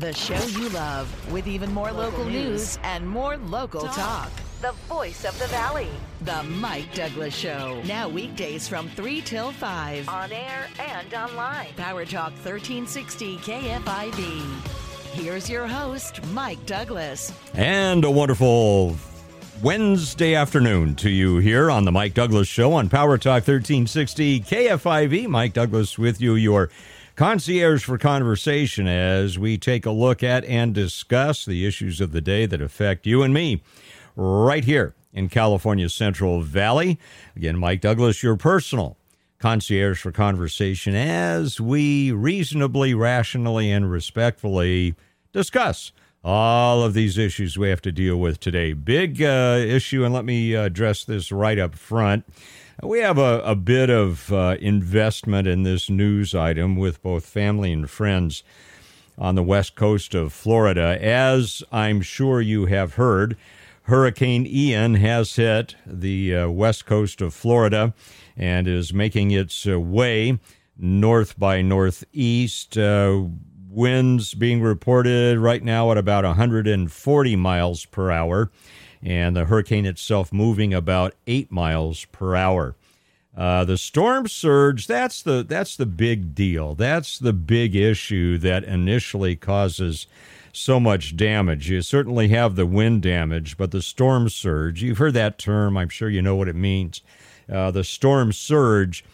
The show you love with even more local, news and more local talk. The voice of the valley. The Mike Douglass Show. Now weekdays from 3 till 5. On air and online. Power Talk 1360 KFIV. Here's your host, Mike Douglass. And a wonderful Wednesday afternoon to you here on the Mike Douglass Show on Power Talk 1360 KFIV. Mike Douglass with you, your concierge for conversation, as we take a look at and discuss the issues of the day that affect you and me right here in California's Central Valley. Again, Mike Douglass, your personal concierge for conversation, as we reasonably, rationally, and respectfully discuss all of these issues we have to deal with today. Big uh, issue, and let me address this right up front. We have a, a bit of uh, investment in this news item with both family and friends on the west coast of Florida. As I'm sure you have heard, Hurricane Ian has hit the uh, west coast of Florida and is making its uh, way north by northeast. Uh, winds being reported right now at about 140 miles per hour and the hurricane itself moving about eight miles per hour. Uh, the storm surge that's the that's the big deal. That's the big issue that initially causes so much damage. You certainly have the wind damage, but the storm surge, you've heard that term, I'm sure you know what it means. Uh, the storm surge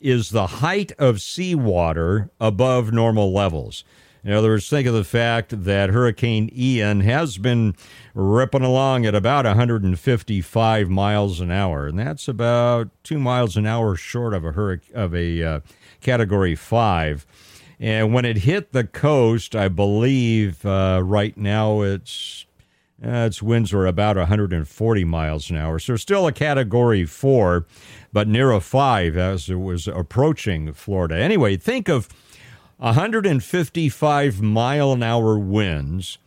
is the height of seawater above normal levels. In other words, think of the fact that Hurricane Ian has been ripping along at about 155 miles an hour, and that's about two miles an hour short of a hurric- of a uh, Category Five. And when it hit the coast, I believe uh, right now it's uh, its winds are about 140 miles an hour. So still a Category Four, but near a five as it was approaching Florida. Anyway, think of 155 mile an hour winds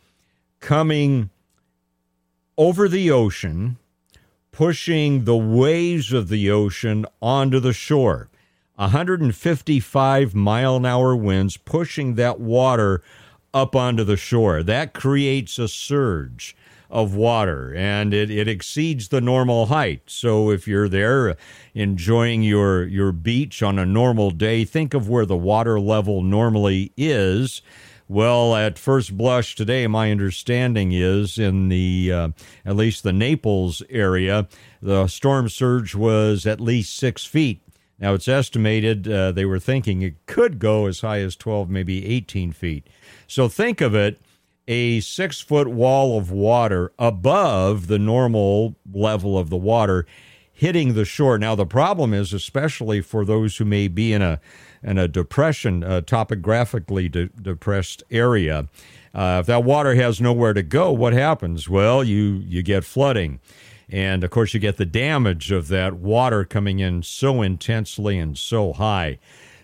coming over the ocean, pushing the waves of the ocean onto the shore. 155 mile an hour winds pushing that water up onto the shore. That creates a surge of water and it, it exceeds the normal height. So if you're there enjoying your, your beach on a normal day, think of where the water level normally is. Well, at first blush today, my understanding is in the uh, at least the Naples area, the storm surge was at least six feet. Now it's estimated uh, they were thinking it could go as high as 12, maybe 18 feet. So think of it a six foot wall of water above the normal level of the water hitting the shore. Now, the problem is, especially for those who may be in a in a depression, uh, topographically de- depressed area, uh, if that water has nowhere to go, what happens? Well, you you get flooding, and of course, you get the damage of that water coming in so intensely and so high.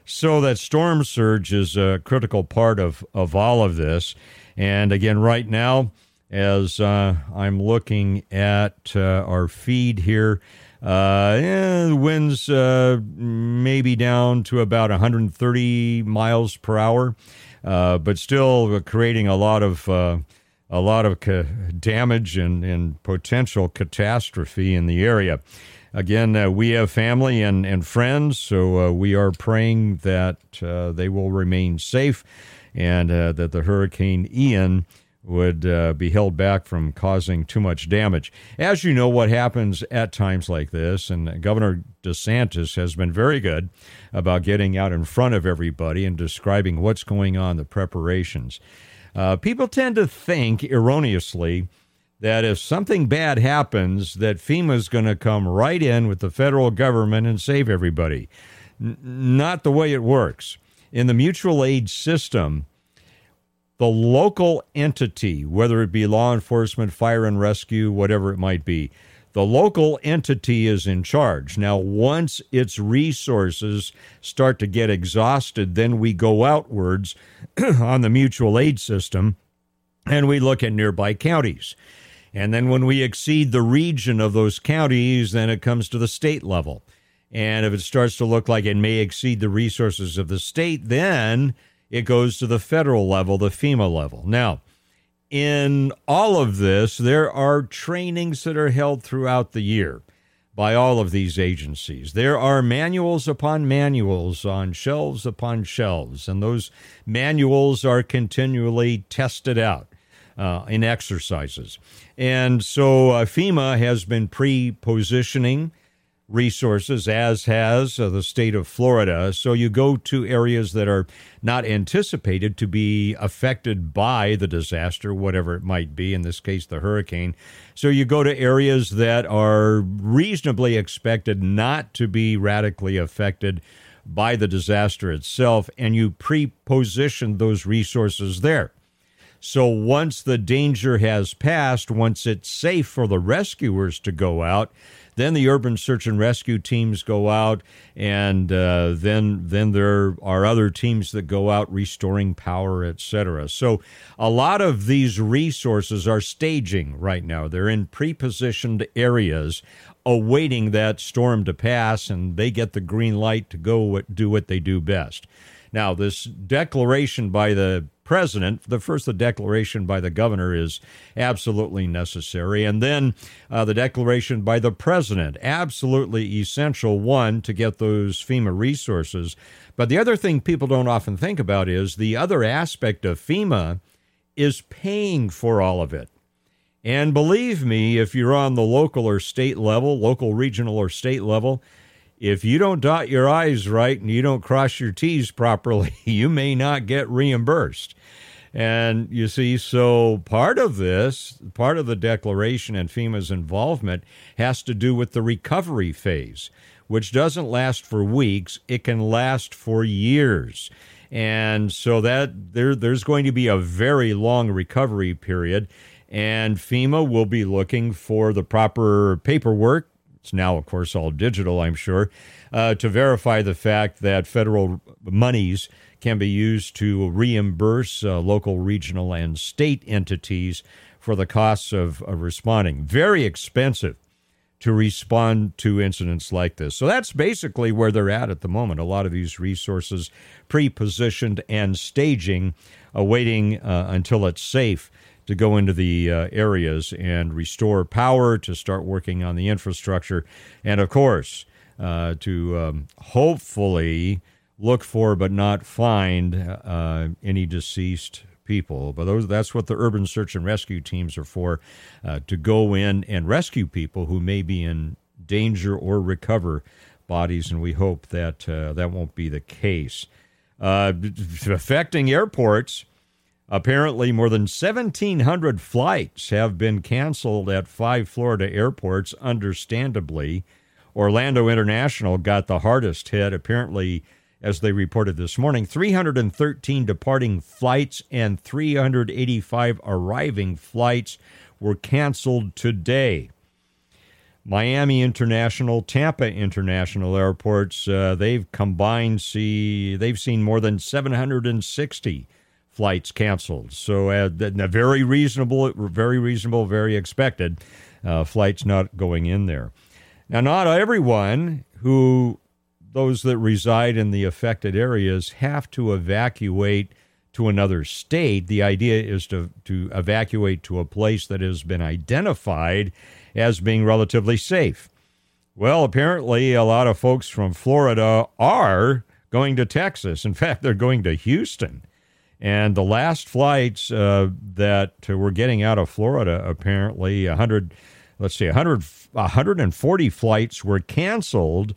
So that storm surge is a critical part of of all of this. And again, right now, as uh, I'm looking at uh, our feed here, uh, the winds uh, maybe down to about 130 miles per hour, uh, but still creating a lot of uh, a lot of ca- damage and, and potential catastrophe in the area. Again, uh, we have family and, and friends, so uh, we are praying that they will remain safe and uh, that the Hurricane Ian would uh, be held back from causing too much damage. As you know, what happens at times like this, and Governor DeSantis has been very good about getting out in front of everybody and describing what's going on, the preparations. Uh, people tend to think erroneously that if something bad happens, that FEMA's going to come right in with the federal government and save everybody. N- not the way it works in the mutual aid system, the local entity, whether it be law enforcement, fire and rescue, whatever it might be, the local entity is in charge. Now, once its resources start to get exhausted, then we go outwards on the mutual aid system and we look at nearby counties. And then when we exceed the region of those counties, then it comes to the state level. And if it starts to look like it may exceed the resources of the state, then it goes to the federal level, the FEMA level. Now, in all of this, there are trainings that are held throughout the year by all of these agencies. There are manuals upon manuals on shelves upon shelves, and those manuals are continually tested out uh, in exercises. And so uh, FEMA has been pre positioning resources, as has uh, the state of Florida. So you go to areas that are not anticipated to be affected by the disaster, whatever it might be, in this case, the hurricane. So you go to areas that are reasonably expected not to be radically affected by the disaster itself, and you pre position those resources there. So once the danger has passed, once it's safe for the rescuers to go out, then the urban search and rescue teams go out, and uh, then then there are other teams that go out restoring power, etc. So a lot of these resources are staging right now. They're in pre-positioned areas, awaiting that storm to pass, and they get the green light to go do what they do best. Now, this declaration by the president. The first, the declaration by the governor is absolutely necessary. And then uh, the declaration by the president, absolutely essential, one, to get those FEMA resources. But the other thing people don't often think about is the other aspect of FEMA is paying for all of it. And believe me, if you're on the local or state level, local, regional, or state level, if you don't dot your I's right and you don't cross your T's properly, you may not get reimbursed. And you see, so part of this, part of the declaration and FEMA's involvement has to do with the recovery phase, which doesn't last for weeks, it can last for years. And so that there, there's going to be a very long recovery period. And FEMA will be looking for the proper paperwork it's now, of course, all digital, I'm sure, uh, to verify the fact that federal monies can be used to reimburse uh, local, regional, and state entities for the costs of, of responding. Very expensive to respond to incidents like this. So that's basically where they're at at the moment. A lot of these resources pre positioned and staging, awaiting uh, until it's safe to go into the uh, areas and restore power, to start working on the infrastructure, and of course, uh, to um, hopefully look for but not find uh, any deceased people. But those, that's what the urban search and rescue teams are for uh, to go in and rescue people who may be in danger or recover bodies, and we hope that uh, that won't be the case. Uh, affecting airports, Apparently, more than 1,700 flights have been canceled at five Florida airports, understandably. Orlando International got the hardest hit, apparently, as they reported this morning 313 departing flights and 385 arriving flights were canceled today. Miami International, Tampa International airports, uh, they've combined see they've seen more than 760 flights canceled. So uh, very reasonable, very reasonable, very expected uh, flights not going in there. Now, not everyone who those that reside in the affected areas have to evacuate to another state. The idea is to, to evacuate to a place that has been identified as being relatively safe. Well, apparently, a lot of folks from Florida are going to Texas. In fact, they're going to Houston. And the last flights uh, that were getting out of Florida, apparently 100, let's see, 100, 140 flights were canceled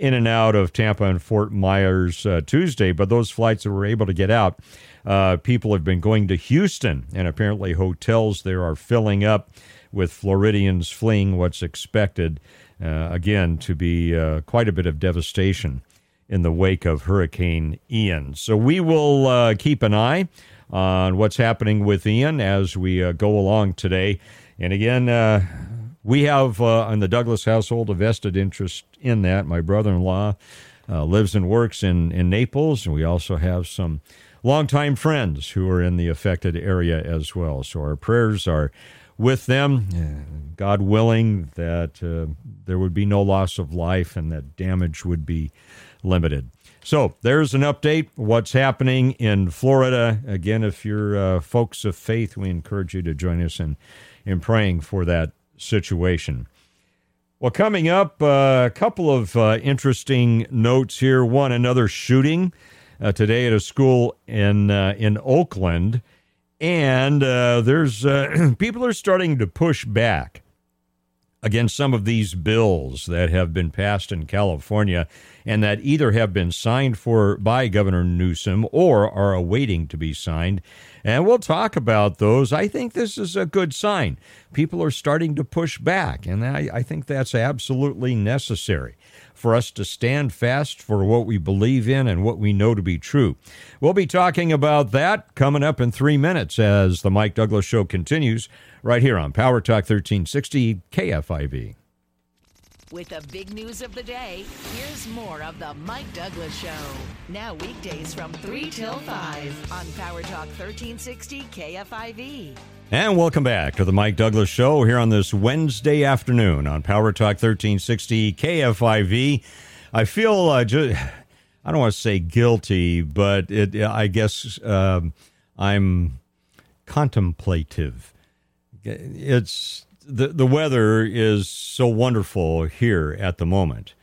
in and out of Tampa and Fort Myers uh, Tuesday. But those flights that were able to get out, uh, people have been going to Houston, and apparently hotels there are filling up with Floridians fleeing what's expected, uh, again, to be uh, quite a bit of devastation in the wake of Hurricane Ian. So we will uh, keep an eye on what's happening with Ian as we uh, go along today. And again, we have uh, in the Douglass household a vested interest in that. My brother in law uh, lives and works in, in Naples, and we also have some longtime friends who are in the affected area as well. So our prayers are with them. God willing, that uh, there would be no loss of life and that damage would be limited. So there's an update. What's happening in Florida? Again, if you're uh, folks of faith, we encourage you to join us in in praying for that situation. Well, coming up, uh, a couple of uh, interesting notes here. One, another shooting uh, today at a school in uh, in Oakland, and uh, there's uh, people are starting to push back against some of these bills that have been passed in California and that either have been signed for by Governor Newsom or are awaiting to be signed. And we'll talk about those. I think this is a good sign. People are starting to push back, and I, I think that's absolutely necessary for us to stand fast for what we believe in and what we know to be true. We'll be talking about that coming up in three minutes as the Mike Douglass Show continues right here on Power Talk 1360 KFIV. With the big news of the day, here's more of the Mike Douglass Show. Now weekdays from 3 till 5 on Power Talk 1360 KFIV. And welcome back to the Mike Douglass Show here on this Wednesday afternoon on Power Talk 1360 KFIV. I feel uh, just, I don't want to say guilty, but it, I guess um, I'm contemplative. It's the the weather is so wonderful here at the moment.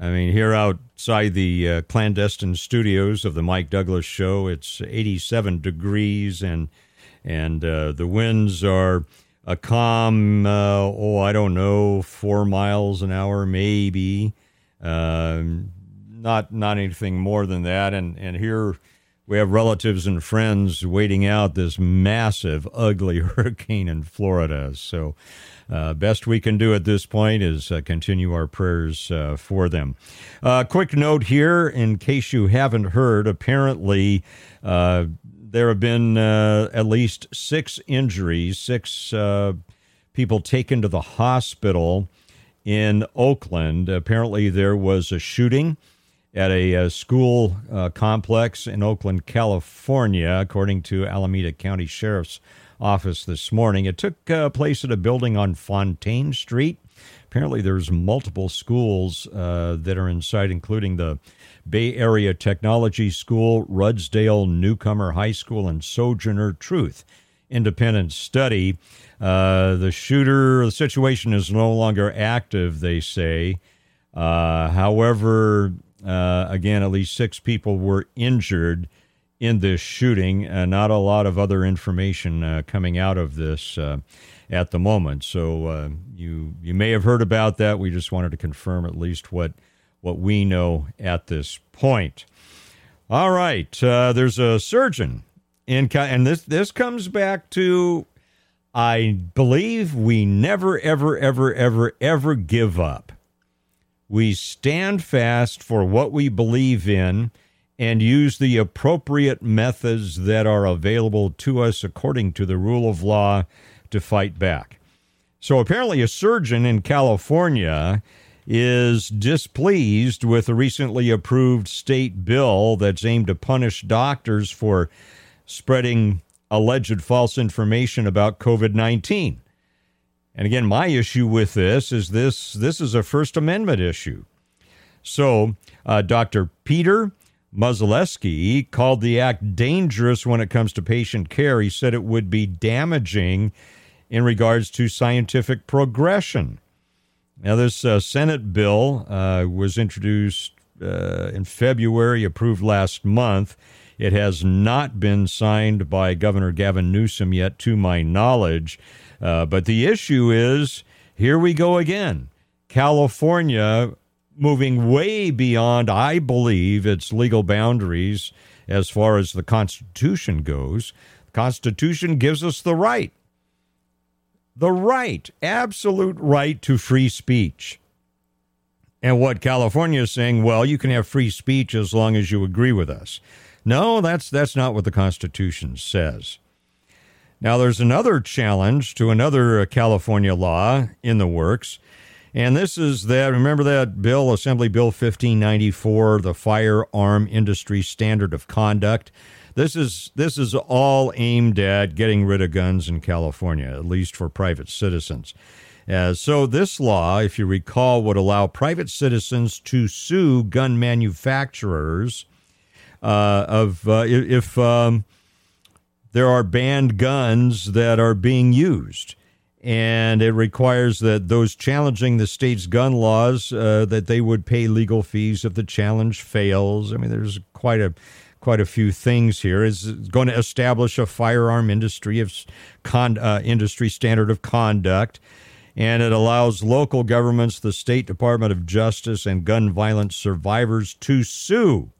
I mean, here outside the uh, clandestine studios of the Mike Douglass Show, it's 87 degrees and and uh, the winds are a calm, uh, oh, I don't know, four miles an hour, maybe. Um, not not anything more than that. And and here we have relatives and friends waiting out this massive, ugly hurricane in Florida. So, uh, best we can do at this point is uh, continue our prayers uh, for them. Uh, quick note here, in case you haven't heard, apparently uh, there have been uh, at least six injuries, six people taken to the hospital in Oakland. Apparently, there was a shooting at a, a school complex in Oakland, California, according to Alameda County Sheriff's Office this morning. It took uh, place at a building on Fontaine Street. Apparently, there's multiple schools uh, that are inside, including the Bay Area Technology School, Rudsdale Newcomer High School, and Sojourner Truth Independent Study. Uh, the shooter, the situation is no longer active, they say. Uh, however, uh, again, at least six people were injured in this shooting. Uh, not a lot of other information uh, coming out of this uh, at the moment. So uh, you you may have heard about that. We just wanted to confirm at least what what we know at this point. All right, uh, there's a surgeon in, and this this comes back to. I believe we never, ever, ever, ever, ever give up we stand fast for what we believe in and use the appropriate methods that are available to us according to the rule of law to fight back. So apparently, a surgeon in California is displeased with a recently approved state bill that's aimed to punish doctors for spreading alleged false information about COVID 19. And again, my issue with this is this this is a First Amendment issue. So, uh, Dr. Peter Mazolewski called the act dangerous when it comes to patient care. He said it would be damaging in regards to scientific progression. Now, this uh, Senate bill uh, was introduced uh, in February, approved last month. It has not been signed by Governor Gavin Newsom yet, to my knowledge. Uh, but the issue is here we go again. California moving way beyond, I believe, its legal boundaries as far as the Constitution goes. The Constitution gives us the right, the right, absolute right to free speech. And what California is saying, well, you can have free speech as long as you agree with us. No, that's that's not what the Constitution says. Now, there's another challenge to another uh, California law in the works, and this is that remember that bill, Assembly Bill 1594, the Firearm Industry Standard of Conduct. This is this is all aimed at getting rid of guns in California, at least for private citizens. Uh, so, this law, if you recall, would allow private citizens to sue gun manufacturers uh, of uh, if um, there are banned guns that are being used. And it requires that those challenging the state's gun laws uh, that they would pay legal fees if the challenge fails. I mean, there's quite a quite a few things here. Is going to establish a firearm industry of con, uh, industry standard of conduct, and it allows local governments, the state Department of Justice, and gun violence survivors to sue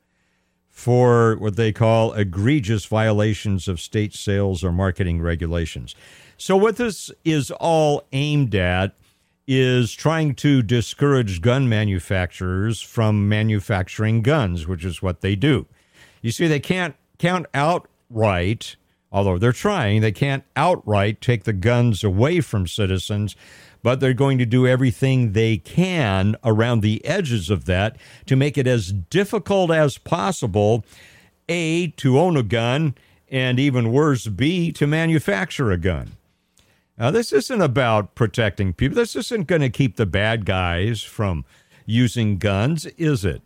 for what they call egregious violations of state sales or marketing regulations. So, what this is all aimed at is trying to discourage gun manufacturers from manufacturing guns, which is what they do. You see, they can't count outright, although they're trying, they can't outright take the guns away from citizens but they're going to do everything they can around the edges of that to make it as difficult as possible, A, to own a gun, and even worse, B, to manufacture a gun. Now, this isn't about protecting people. This isn't going to keep the bad guys from using guns, is it?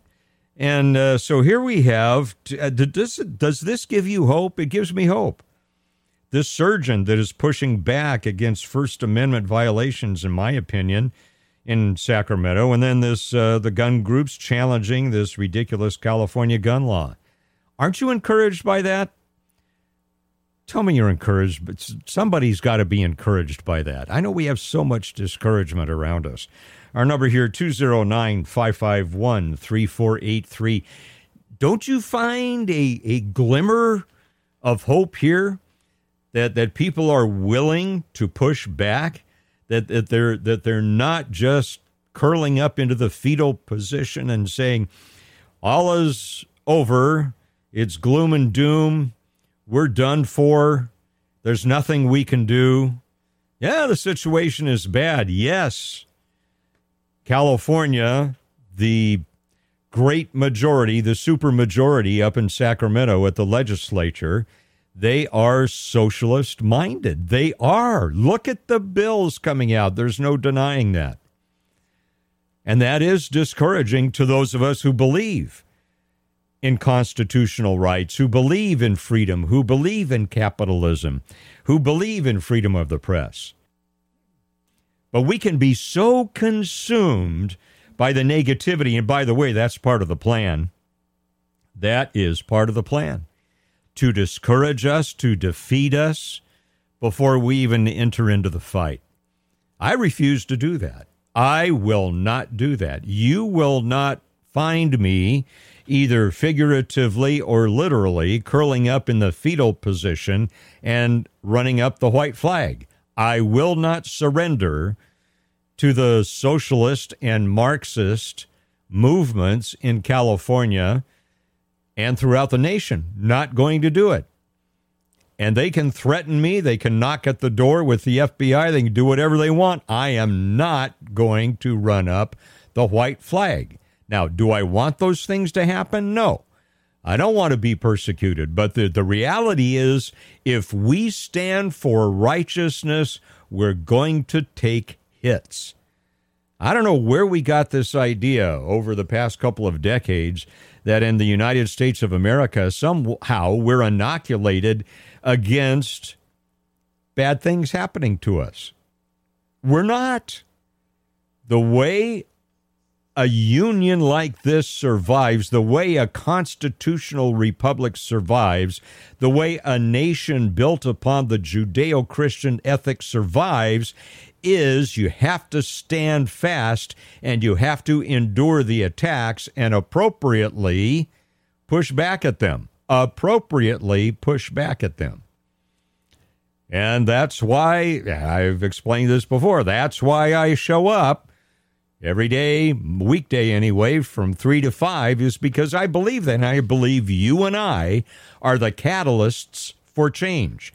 And uh, so here we have. Uh, does, does this give you hope? It gives me hope this surgeon that is pushing back against First Amendment violations, in my opinion, in Sacramento, and then this uh, the gun groups challenging this ridiculous California gun law. Aren't you encouraged by that? Tell me you're encouraged, but somebody's got to be encouraged by that. I know we have so much discouragement around us. Our number here 209 551 3483. Don't you find a, a glimmer of hope here? that that people are willing to push back, that that they're that they're not just curling up into the fetal position and saying all is over, it's gloom and doom, we're done for, there's nothing we can do. Yeah, the situation is bad. Yes. California, the great majority, the super majority up in Sacramento at the legislature they are socialist minded. They are. Look at the bills coming out. There's no denying that. And that is discouraging to those of us who believe in constitutional rights, who believe in freedom, who believe in capitalism, who believe in freedom of the press. But we can be so consumed by the negativity. And by the way, that's part of the plan. That is part of the plan to discourage us, to defeat us before we even enter into the fight. I refuse to do that. I will not do that. You will not find me either figuratively or literally curling up in the fetal position and running up the white flag. I will not surrender to the socialist and Marxist movements in California and throughout the nation not going to do it. And they can threaten me, they can knock at the door with the FBI, they can do whatever they want. I am not going to run up the white flag. Now, do I want those things to happen? No. I don't want to be persecuted. But the, the reality is, if we stand for righteousness, we're going to take hits. I don't know where we got this idea over the past couple of decades that in the United States of America, somehow we're inoculated against bad things happening to us. We're not. The way a union like this survives, the way a constitutional republic survives, the way a nation built upon the Judeo Christian ethic survives is you have to stand fast and you have to endure the attacks and appropriately push back at them. Appropriately push back at them. And that's why I've explained this before. That's why I show up every day, weekday anyway, from three to five, is because I believe that. And I believe you and I are the catalysts for change.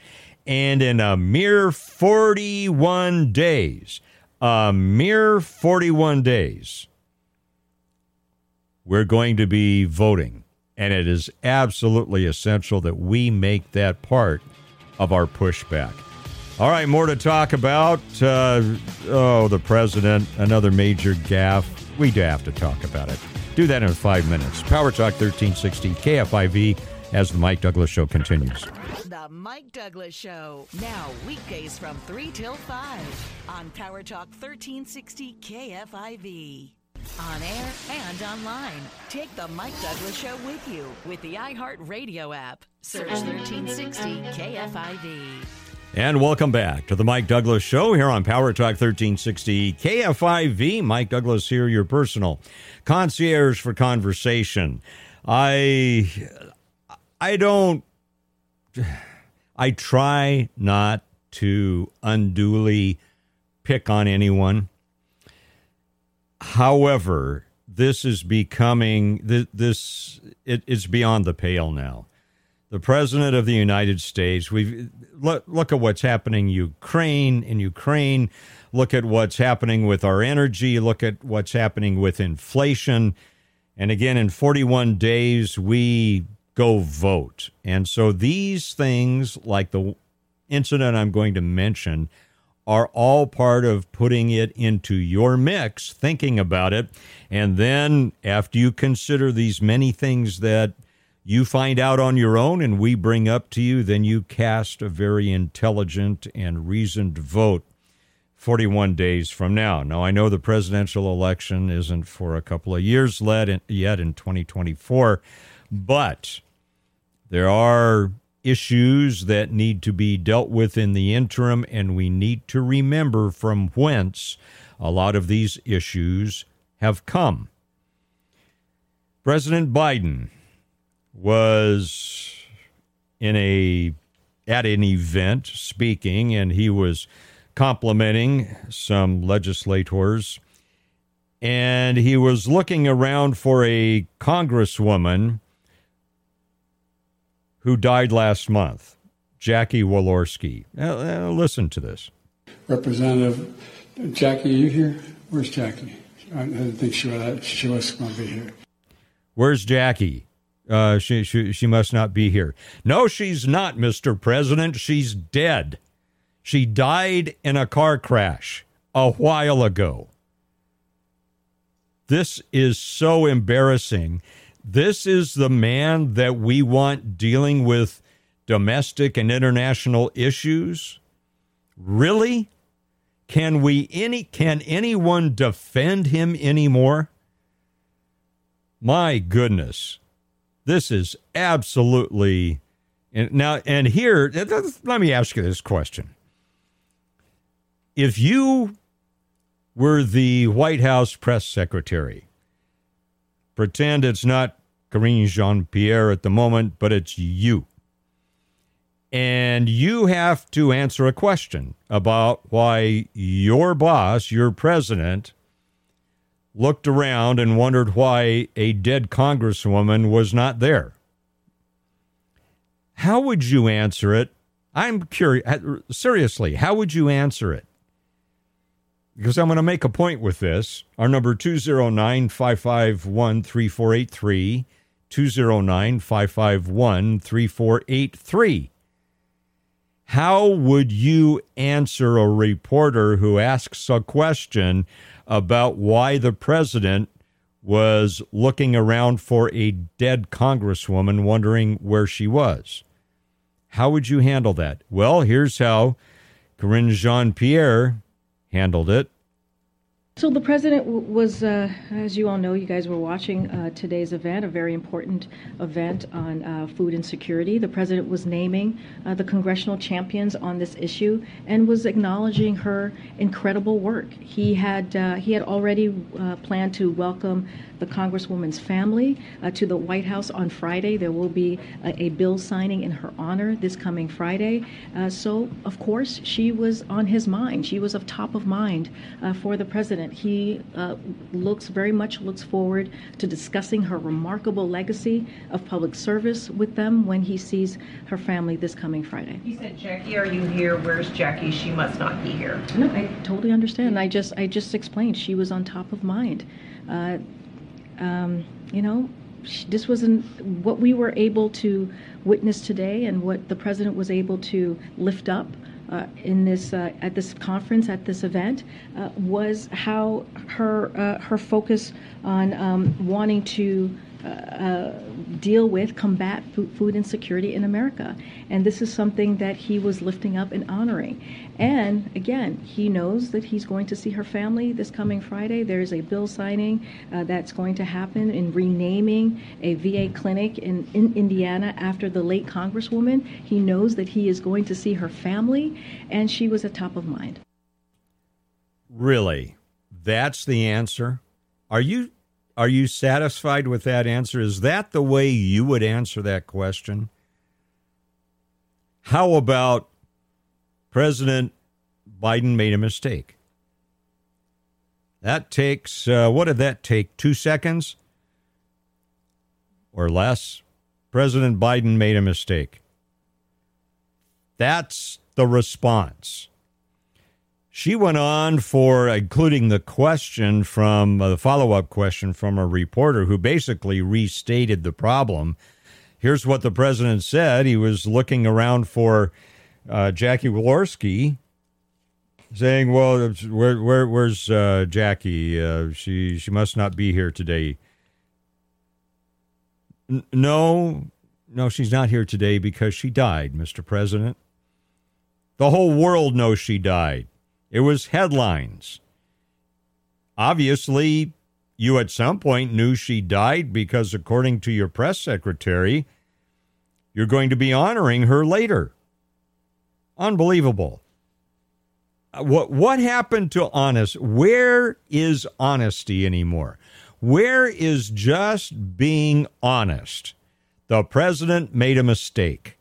And in a mere 41 days, a mere 41 days, we're going to be voting. And it is absolutely essential that we make that part of our pushback. All right, more to talk about. Uh, oh, the president, another major gaffe. We do have to talk about it. Do that in five minutes. Power Talk 1360 KFIV as the Mike Douglass Show continues. The Mike Douglass Show. Now, weekdays from 3 till 5 on Power Talk 1360 KFIV. On air and online. Take the Mike Douglass Show with you with the iHeartRadio app. Search 1360 KFIV. And welcome back to the Mike Douglass Show here on Power Talk 1360 KFIV. Mike Douglass here, your personal concierge for conversation. I I don't I try not to unduly pick on anyone. However, this is becoming this it, it's beyond the pale now the president of the United States. We look, look at what's happening Ukraine. In Ukraine, look at what's happening with our energy. Look at what's happening with inflation. And again, in 41 days, we go vote. And so these things, like the incident I'm going to mention, are all part of putting it into your mix, thinking about it. And then after you consider these many things that you find out on your own and we bring up to you, then you cast a very intelligent and reasoned vote 41 days from now. Now, I know the presidential election isn't for a couple of years yet in 2024, but there are issues that need to be dealt with in the interim, and we need to remember from whence a lot of these issues have come. President Biden was in a at an event speaking and he was complimenting some legislators and he was looking around for a congresswoman who died last month, Jackie Walorski. Uh, uh, listen to this. Representative Jackie, are you here? Where's Jackie? I didn't think she was, she was going to be here. Where's Jackie? Uh, she, she, she must not be here. No, she's not, Mr. President. She's dead. She died in a car crash a while ago. This is so embarrassing. This is the man that we want dealing with domestic and international issues? Really? Can we any can anyone defend him anymore? My goodness. This is absolutely and now and here let me ask you this question. If you were the White House press secretary, pretend it's not Karine Jean Pierre at the moment, but it's you. And you have to answer a question about why your boss, your president, looked around and wondered why a dead congresswoman was not there. How would you answer it? I'm curious. Uh, seriously, how would you answer it? Because I'm going to make a point with this. Our number 209 551 3483. 209 551 3483. How would you answer a reporter who asks a question about why the president was looking around for a dead congresswoman, wondering where she was. How would you handle that? Well, here's how Karine Jean Pierre handled it. So the president was, uh, as you all know, you guys were watching uh, today's event, a very important event on uh, food insecurity. The president was naming uh, the congressional champions on this issue and was acknowledging her incredible work. He had uh, he had already uh, planned to welcome the Congresswoman's family uh, to the White House on Friday. There will be a, a bill signing in her honor this coming Friday. Uh, so, of course, she was on his mind. She was of top of mind uh, for the president. He uh, looks very much looks forward to discussing her remarkable legacy of public service with them when he sees her family this coming Friday. He said, "Jackie, are you here? Where's Jackie? She must not be here." No, I totally understand. I just I just explained she was on top of mind. Uh, um, you know, this wasn't what we were able to witness today and what the president was able to lift up uh, in this uh, at this conference at this event uh, was how her uh, her focus on um, wanting to uh, deal with, combat food insecurity in America. And this is something that he was lifting up and honoring. And again, he knows that he's going to see her family this coming Friday. There's a bill signing uh, that's going to happen in renaming a VA clinic in, in Indiana after the late Congresswoman. He knows that he is going to see her family, and she was at top of mind. Really? That's the answer? Are you are you satisfied with that answer? Is that the way you would answer that question? How about President Biden made a mistake? That takes, uh, what did that take? Two seconds or less? President Biden made a mistake. That's the response. She went on for including the question from uh, the follow up question from a reporter who basically restated the problem. Here's what the president said. He was looking around for uh, Jackie Walorski, saying, "Well, where, where where's uh, Jackie? Uh, she she must not be here today." N- no, no, she's not here today because she died, Mr. President. The whole world knows she died. It was headlines. Obviously, you at some point knew she died because, according to your press secretary, you're going to be honoring her later. Unbelievable. Uh, what what happened to honest? Where is honesty anymore? Where is just being honest? The president made a mistake.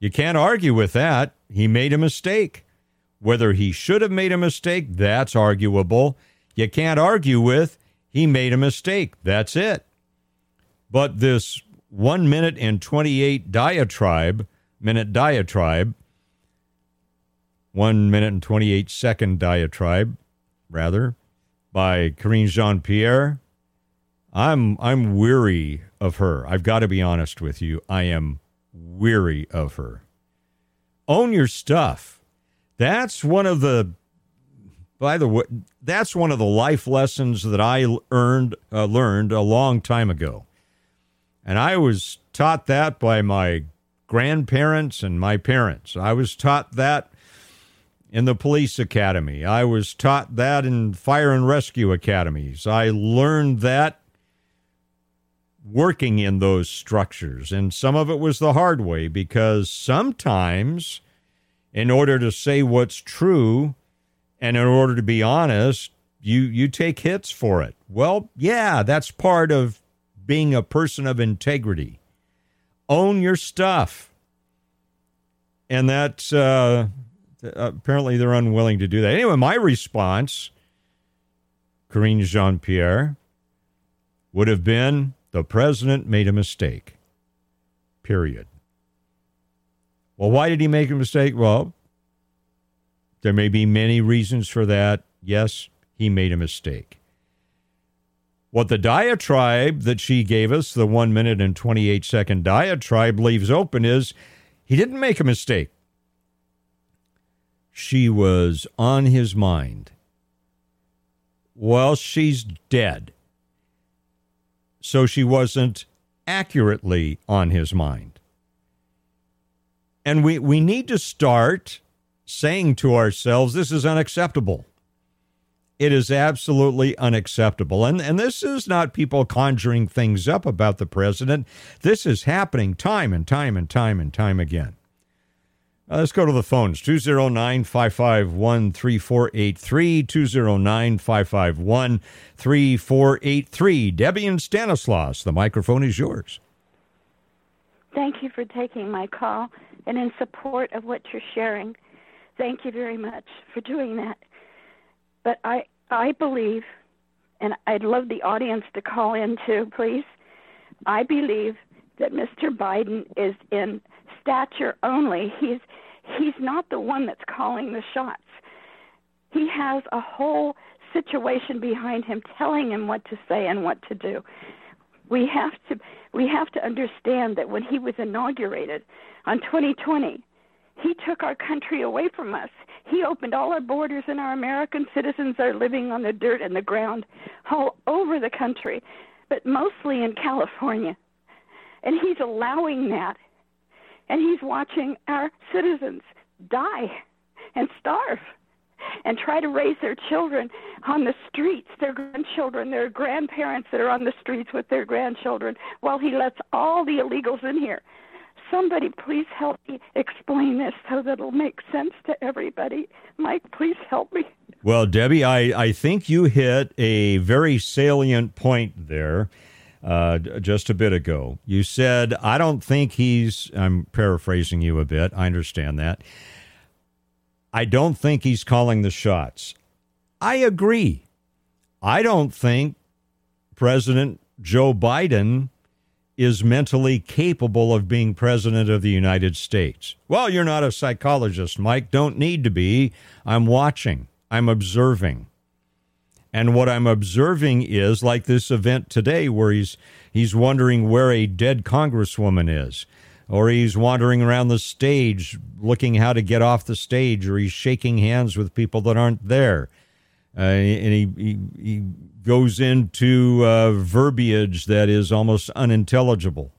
You can't argue with that. He made a mistake. Whether he should have made a mistake, that's arguable. You can't argue with he made a mistake. That's it. But this one minute and 28 diatribe, minute diatribe, one minute and 28 second diatribe, rather, by Karine Jean Pierre, I'm, I'm weary of her. I've got to be honest with you. I am weary of her. Own your stuff. That's one of the by the way, that's one of the life lessons that I earned uh, learned a long time ago. And I was taught that by my grandparents and my parents. I was taught that in the police academy. I was taught that in fire and rescue academies. I learned that working in those structures. And some of it was the hard way because sometimes in order to say what's true and in order to be honest, you you take hits for it. Well, yeah, that's part of being a person of integrity. Own your stuff. And that's uh, Uh, apparently they're unwilling to do that. Anyway, my response, Karine Jean Pierre, would have been the president made a mistake. Period. Well, why did he make a mistake? Well, there may be many reasons for that. Yes, he made a mistake. What the diatribe that she gave us, the one minute and 28 second diatribe, leaves open is he didn't make a mistake. She was on his mind. Well, she's dead. So she wasn't accurately on his mind. And we, we need to start saying to ourselves, this is unacceptable. It is absolutely unacceptable. And, and this is not people conjuring things up about the president. This is happening time and time and time and time again. Uh, let's go to the phones 209 551 3483. 209 551 3483. Debbie and Stanislaus, the microphone is yours. Thank you for taking my call and in support of what you're sharing. Thank you very much for doing that. But I I believe and I'd love the audience to call in too, please. I believe that Mr. Biden is in stature only. He's he's not the one that's calling the shots. He has a whole situation behind him telling him what to say and what to do. We have to we have to understand that when he was inaugurated on 2020, He took our country away from us. He opened all our borders, and our American citizens are living on the dirt and the ground all over the country, but mostly in California. And he's allowing that. And he's watching our citizens die and starve and try to raise their children on the streets, their grandchildren, their grandparents that are on the streets with their grandchildren, while he lets all the illegals in here. Somebody, please help me explain this so that it'll make sense to everybody. Mike, please help me. Well, Debbie, I, I think you hit a very salient point there uh, just a bit ago. You said, I don't think he's, I'm paraphrasing you a bit. I understand that. I don't think he's calling the shots. I agree. I don't think President Joe Biden is mentally capable of being president of the United States. Well, you're not a psychologist, Mike. Don't need to be. I'm watching, I'm observing. And what I'm observing is like this event today where he's he's wondering where a dead congresswoman is or he's wandering around the stage looking how to get off the stage, or he's shaking hands with people that aren't there. Uh, and he, he, he goes into uh, verbiage that is almost unintelligible.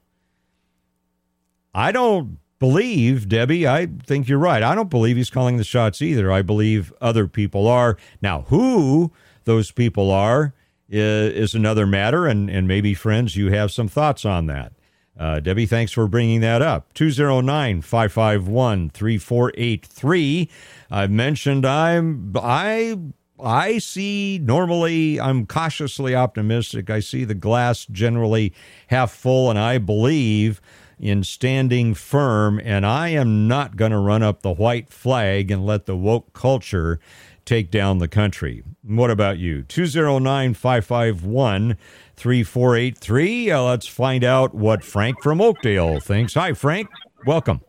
I don't believe, Debbie, I think you're right. I don't believe he's calling the shots either. I believe other people are. Now, who those people are is, another matter, and, and maybe, friends, you have some thoughts on that. Uh, Debbie, thanks for bringing that up. 209 551 3483. I mentioned I'm, I, I see normally, I'm cautiously optimistic. I see the glass generally half full, and I believe in standing firm, and I am not going to run up the white flag and let the woke culture take down the country. What about you? 209 551 3483. Uh, let's find out what Frank from Oakdale thinks. Hi, Frank. Welcome.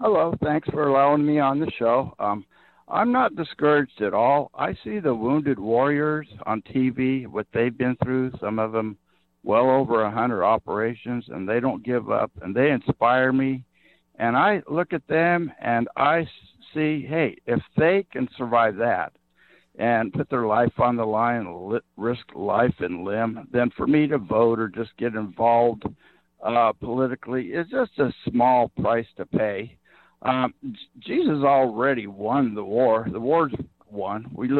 Hello. Thanks for allowing me on the show. Um, I'm not discouraged at all. I see the wounded warriors on TV, what they've been through, some of them well over a 100 operations, and they don't give up, and they inspire me. And I look at them and I see, hey, if they can survive that, and put their life on the line, risk life and limb, then for me to vote or just get involved uh, politically is just a small price to pay. Um, Jesus already won the war. The war's won. We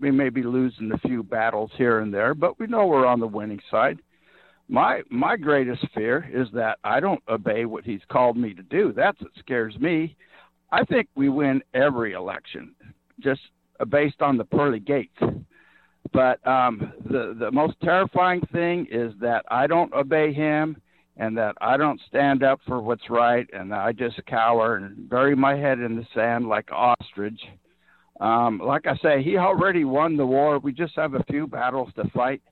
we may be losing a few battles here and there, but we know we're on the winning side. My my greatest fear is that I don't obey what He's called me to do. That's what scares me. I think we win every election. Just based on the pearly gates. But um, the the most terrifying thing is that I don't obey him, and that I don't stand up for what's right, and I just cower and bury my head in the sand like ostrich. Um, like I say, he already won the war. We just have a few battles to fight.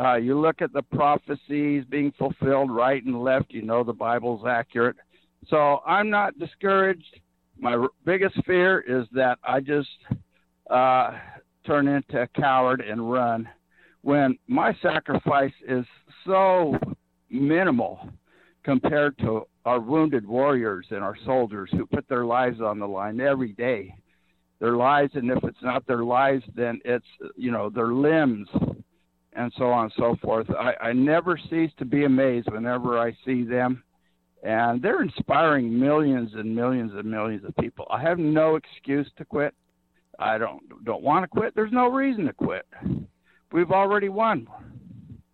Uh, you look at the prophecies being fulfilled right and left. You know the Bible's accurate. So I'm not discouraged. My biggest fear is that I just uh, turn into a coward and run when my sacrifice is so minimal compared to our wounded warriors and our soldiers who put their lives on the line every day. Their lives, and if it's not their lives, then it's, you know, their limbs and so on and so forth. I, I never cease to be amazed whenever I see them. And they're inspiring millions and millions and millions of people. I have no excuse to quit. I don't don't want to quit. There's no reason to quit. We've already won.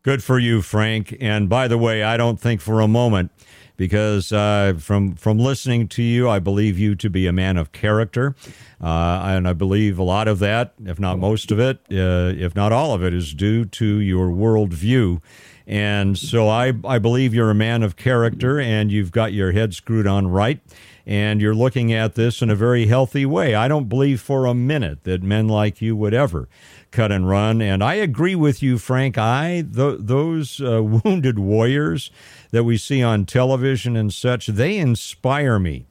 Good for you, Frank. And by the way, I don't think for a moment because uh, from from listening to you, I believe you to be a man of character, uh, and I believe a lot of that, if not most of it, uh, if not all of it, is due to your worldview. And so I, I believe you're a man of character, and you've got your head screwed on right and you're looking at this in a very healthy way. I don't believe for a minute that men like you would ever cut and run. And I agree with you, Frank. I th- those uh, wounded warriors that we see on television and such, they inspire me.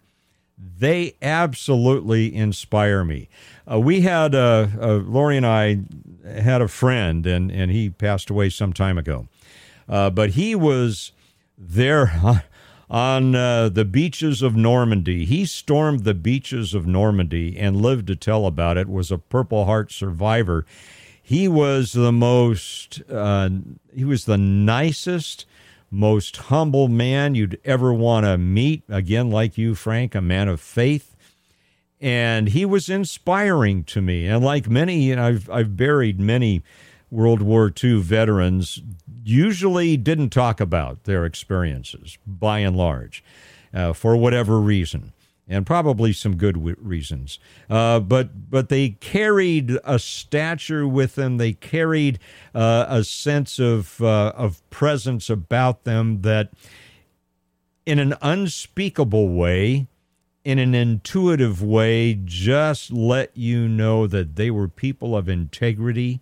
They absolutely inspire me. Uh, we had uh, uh, Lori and I had a friend, and and he passed away some time ago, uh, but he was there on uh, the beaches of Normandy. He stormed the beaches of Normandy and lived to tell about it. Was a Purple Heart survivor. He was the most. Uh, he was the nicest, most humble man you'd ever want to meet. Again, like you, Frank, a man of faith. And he was inspiring to me. And like many, you know, I've I've buried many World War II veterans usually didn't talk about their experiences by and large uh, for whatever reason and probably some good w- reasons. Uh, but but they carried a stature with them. They carried uh, a sense of uh, of presence about them that, in an unspeakable way, in an intuitive way, just let you know that they were people of integrity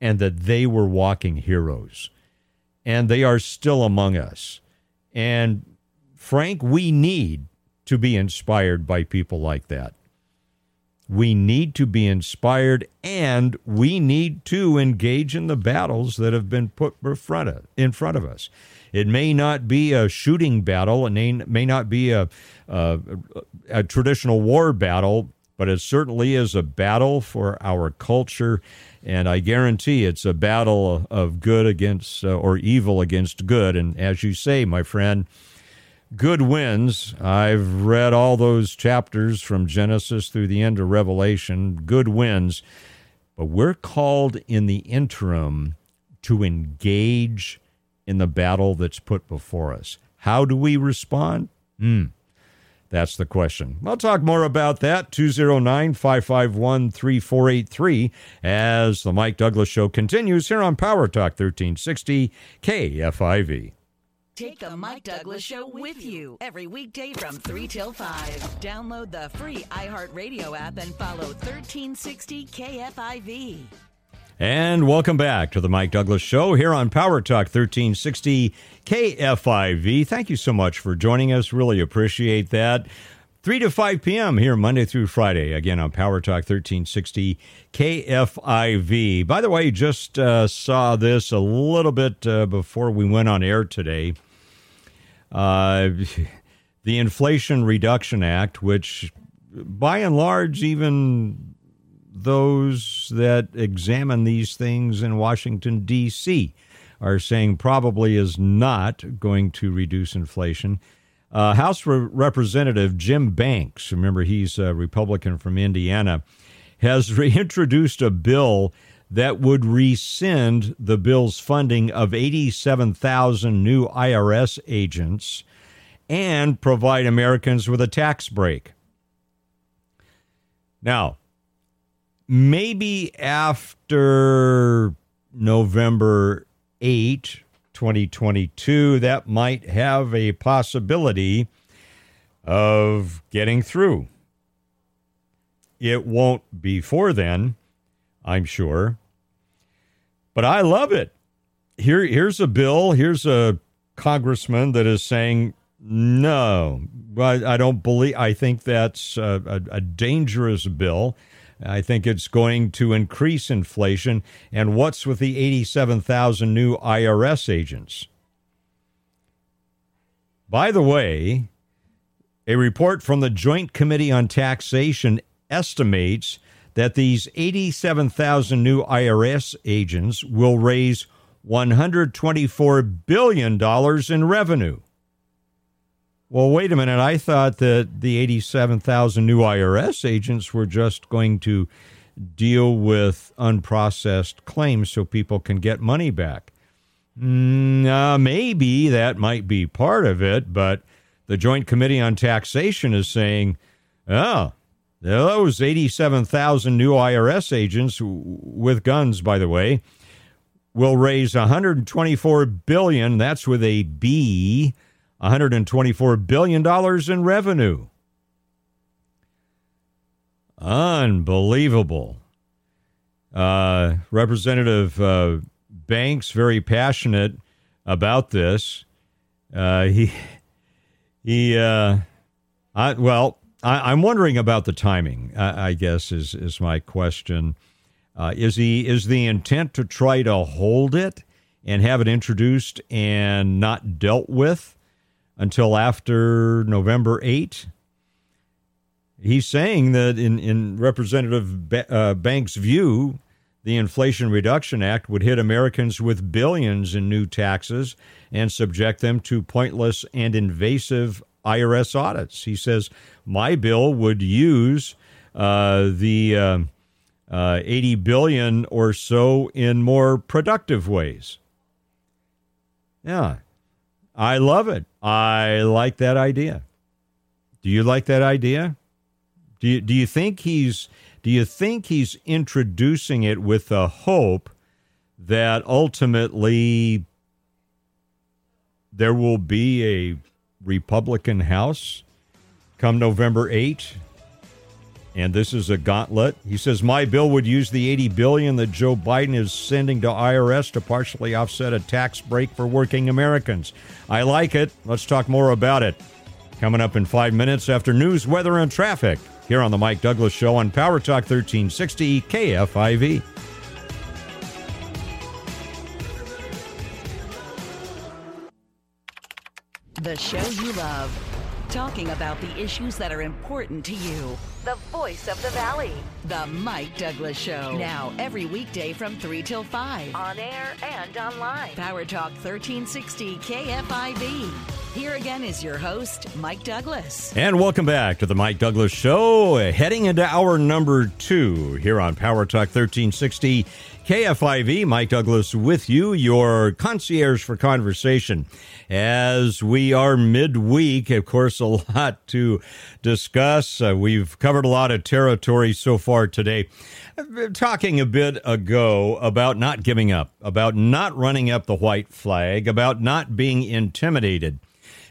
and that they were walking heroes. And they are still among us. And Frank, we need to be inspired by people like that. We need to be inspired and we need to engage in the battles that have been put in front of, us. It may not be a shooting battle, it may, may not be a, a, a traditional war battle, but it certainly is a battle for our culture and I guarantee it's a battle of good against uh, or evil against good. And as you say, my friend, good wins. I've read all those chapters from Genesis through the end of Revelation. Good wins. But we're called in the interim to engage in the battle that's put before us. How do we respond? Hmm. That's the question. I'll talk more about that. 209 551 3483 as the Mike Douglass Show continues here on Power Talk 1360 KFIV. Take the Mike Douglass Show with you every weekday from 3 till 5. Download the free iHeartRadio app and follow 1360 KFIV. And welcome back to the Mike Douglass Show here on Power Talk 1360 KFIV. Thank you so much for joining us. Really appreciate that. 3 to 5 p.m. here Monday through Friday, again on Power Talk 1360 KFIV. By the way, just uh, saw this a little bit uh, before we went on air today. Uh, the Inflation Reduction Act, which by and large, even those that examine these things in Washington, D.C., are saying probably is not going to reduce inflation. Uh, House Re- Representative Jim Banks, remember he's a Republican from Indiana, has reintroduced a bill that would rescind the bill's funding of 87,000 new IRS agents and provide Americans with a tax break. Now, maybe after November 8, 2022, that might have a possibility of getting through. It won't before then, I'm sure. But I love it. Here, here's a bill, here's a congressman that is saying, no, I, I don't believe, I think that's a, a, a dangerous bill. I think it's going to increase inflation. And what's with the 87,000 new IRS agents? By the way, a report from the Joint Committee on Taxation estimates that these 87,000 new IRS agents will raise $124 billion in revenue. Well, wait a minute. I thought that the 87,000 new IRS agents were just going to deal with unprocessed claims so people can get money back. Mm, uh, maybe that might be part of it, but the Joint Committee on Taxation is saying, oh, those 87,000 new IRS agents with guns, by the way, will raise 124 billion. That's with a B $124 billion in revenue. Unbelievable. Uh, Representative uh, Banks, very passionate about this. Uh, he, he, uh, I, well, I, am wondering about the timing. I, I, guess is is my question. Uh, is he is the intent to try to hold it and have it introduced and not dealt with? Until after November 8. He's saying that in, in Representative uh, Banks' view, the Inflation Reduction Act would hit Americans with billions in new taxes and subject them to pointless and invasive IRS audits. He says, My bill would use uh, the uh, uh, 80 billion or so in more productive ways. Yeah, I love it. I like that idea. Do you like that idea? Do you, do you think he's do you think he's introducing it with the hope that ultimately there will be a Republican House come November 8? And this is a gauntlet. He says my bill would use the 80 billion that Joe Biden is sending to IRS to partially offset a tax break for working Americans. I like it. Let's talk more about it. Coming up in 5 minutes after news, weather and traffic here on the Mike Douglass show on Power Talk 1360 KFIV. The show you love. Talking about the issues that are important to you. The voice of the valley. The Mike Douglass Show. Now, every weekday from 3 till 5. On air and online. Power Talk 1360 KFIV. Here again is your host, Mike Douglass. And welcome back to the Mike Douglass Show. Heading into hour number two here on Power Talk 1360 KFIV. Mike Douglass with you, your concierge for conversation. As we are midweek, of course, a lot to discuss. Uh, we've covered a lot of territory so far today. Talking a bit ago about not giving up, about not running up the white flag, about not being intimidated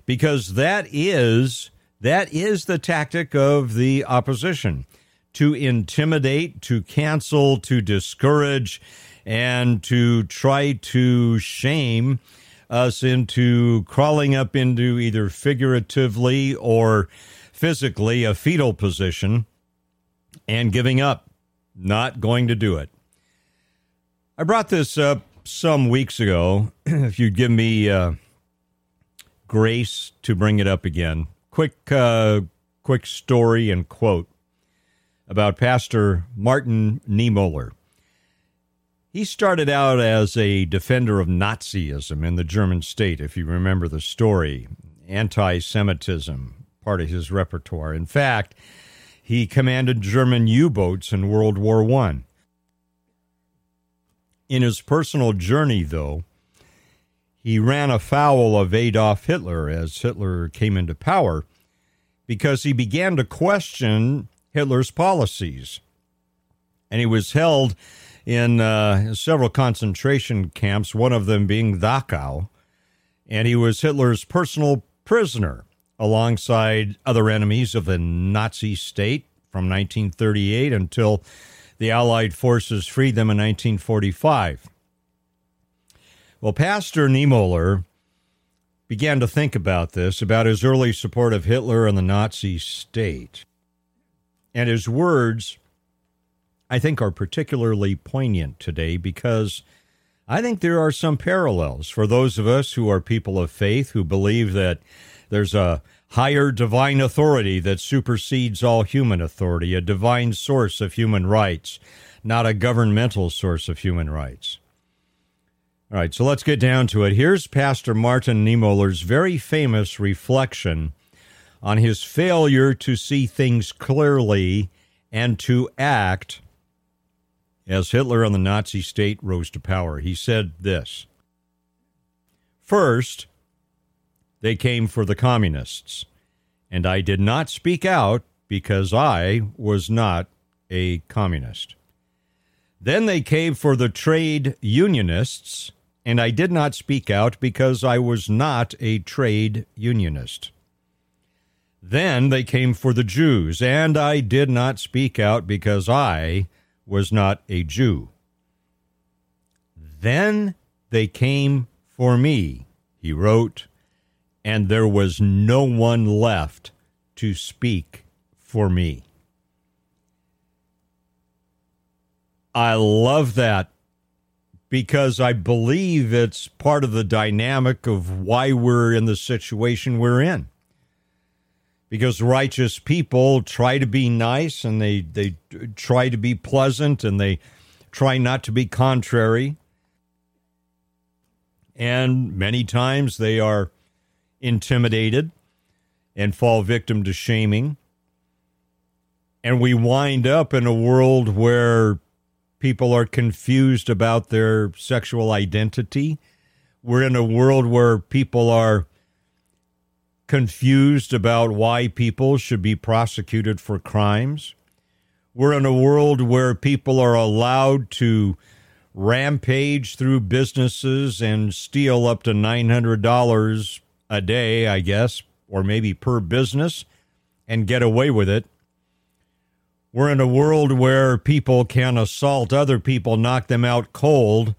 because that is that is the tactic of the opposition to intimidate, to cancel, to discourage, and to try to shame us into crawling up into either figuratively or physically a fetal position and giving up, not going to do it. I brought this up some weeks ago. if you'd give me uh, grace to bring it up again. Quick, uh, quick story and quote about Pastor Martin Niemöller. He started out as a defender of Nazism in the German state, if you remember the story. Anti Semitism, part of his repertoire. In fact, he commanded German U boats in World War I. In his personal journey, though, he ran afoul of Adolf Hitler as Hitler came into power because he began to question Hitler's policies. And he was held in uh, several concentration camps, one of them being Dachau. And he was Hitler's personal prisoner alongside other enemies of the Nazi state from 1938 until the Allied forces freed them in 1945. Well, Pastor Niemöller began to think about this, about his early support of Hitler and the Nazi state. And his words, I think, are particularly poignant today because I think there are some parallels for those of us who are people of faith who believe that there's a higher divine authority that supersedes all human authority, a divine source of human rights, not a governmental source of human rights. All right, so let's get down to it. Here's Pastor Martin Niemöller's very famous reflection on his failure to see things clearly and to act as Hitler and the Nazi state rose to power. He said this First, they came for the communists, and I did not speak out because I was not a communist. Then they came for the trade unionists and I did not speak out because I was not a trade unionist. Then they came for the Jews, and I did not speak out because I was not a Jew. Then they came for me, he wrote, and there was no one left to speak for me. I love that because I believe it's part of the dynamic of why we're in the situation we're in. Because righteous people try to be nice and they, they try to be pleasant and they try not to be contrary. And many times they are intimidated and fall victim to shaming. And we wind up in a world where people are confused about their sexual identity. We're in a world where people are confused about why people should be prosecuted for crimes. We're in a world where people are allowed to rampage through businesses and steal up to $900 a day, I guess, or maybe per business, and get away with it. We're in a world where people can assault other people, knock them out cold,